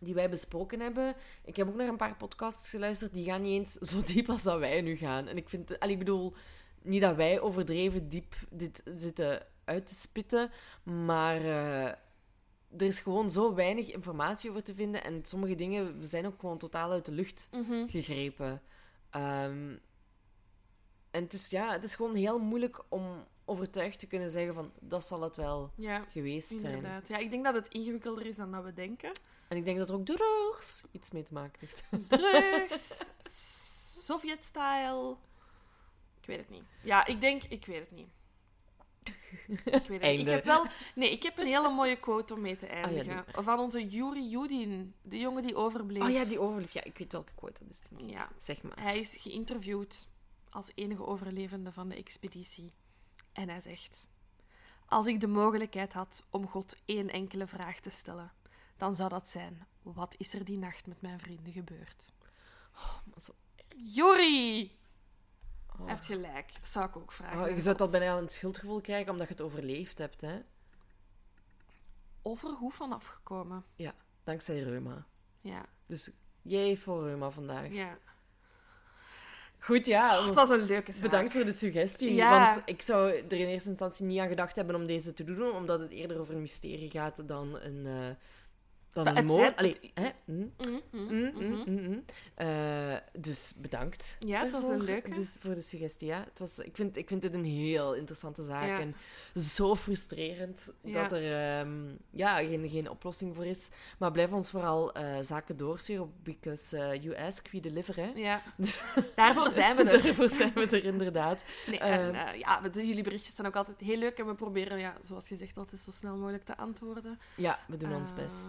die wij besproken hebben. Ik heb ook naar een paar podcasts geluisterd. Die gaan niet eens zo diep als dat wij nu gaan. En ik vind... allee, ik bedoel, niet dat wij overdreven diep dit zitten uit te spitten. Maar eh, er is gewoon zo weinig informatie over te vinden. En sommige dingen zijn ook gewoon totaal uit de lucht Mhm. gegrepen. Ehm, en het is, ja, het is gewoon heel moeilijk om overtuigd te kunnen zeggen van dat zal het wel Ja, geweest zijn. inderdaad. Ja, ik denk dat het ingewikkelder is dan dat we denken. En ik denk dat er ook drugs iets mee te maken heeft. Drugs, Sovjet-style. Ik weet het niet. Ja, ik denk, ik weet het niet. Ik weet het niet. Ik heb wel... Nee, ik heb een hele mooie quote om mee te Ah, ja, eindigen. Van onze Yuri Yudin, de jongen die overbleef. Oh ja, die overleef. Ja, ik weet welke quote dat is. Ja. Zeg maar. Hij is geïnterviewd als enige overlevende van de expeditie. En hij zegt: Als ik de mogelijkheid had om God één enkele vraag te stellen, dan zou dat zijn: Wat is er die nacht met mijn vrienden gebeurd? Maar zo- Jori! oh. Hij heeft gelijk. Dat zou ik ook vragen. Oh, je zou dat bijna een schuldgevoel krijgen omdat je het overleefd hebt, hè? Of er hoe van afgekomen. Dankzij reuma. Ja, Dus jij voor reuma vandaag. ja. Goed, ja. Oh, het was een leuke zaak. Bedankt voor de suggestie. Ja. Want ik zou er in eerste instantie niet aan gedacht hebben om deze te doen, omdat het eerder over een mysterie gaat dan een, eh dan een Allee, hè? Mm, mm. Eh, dus bedankt. Ja, het was een leuke. Dus voor de suggestie, ja. Het was, ik, vind, ik vind dit een heel interessante zaak. Ja. En zo frustrerend Ja. dat er ehm, ja, geen, geen oplossing voor is. Maar blijf ons vooral eh, zaken doorsturen, because eh, you ask, we deliver, hè. Ja, daarvoor zijn we er. Daarvoor zijn we er inderdaad. Nee, Eh, en, eh, ja, jullie berichtjes zijn ook altijd heel leuk en we proberen, ja, zoals gezegd, altijd zo snel mogelijk te antwoorden. Ja, we doen ons best.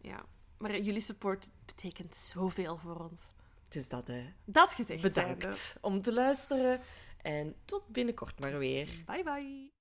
Ja, maar jullie support betekent zoveel voor ons. Het is dat, hè. Dat gezegd Bedankt om te luisteren. En tot binnenkort maar weer. Bye bye.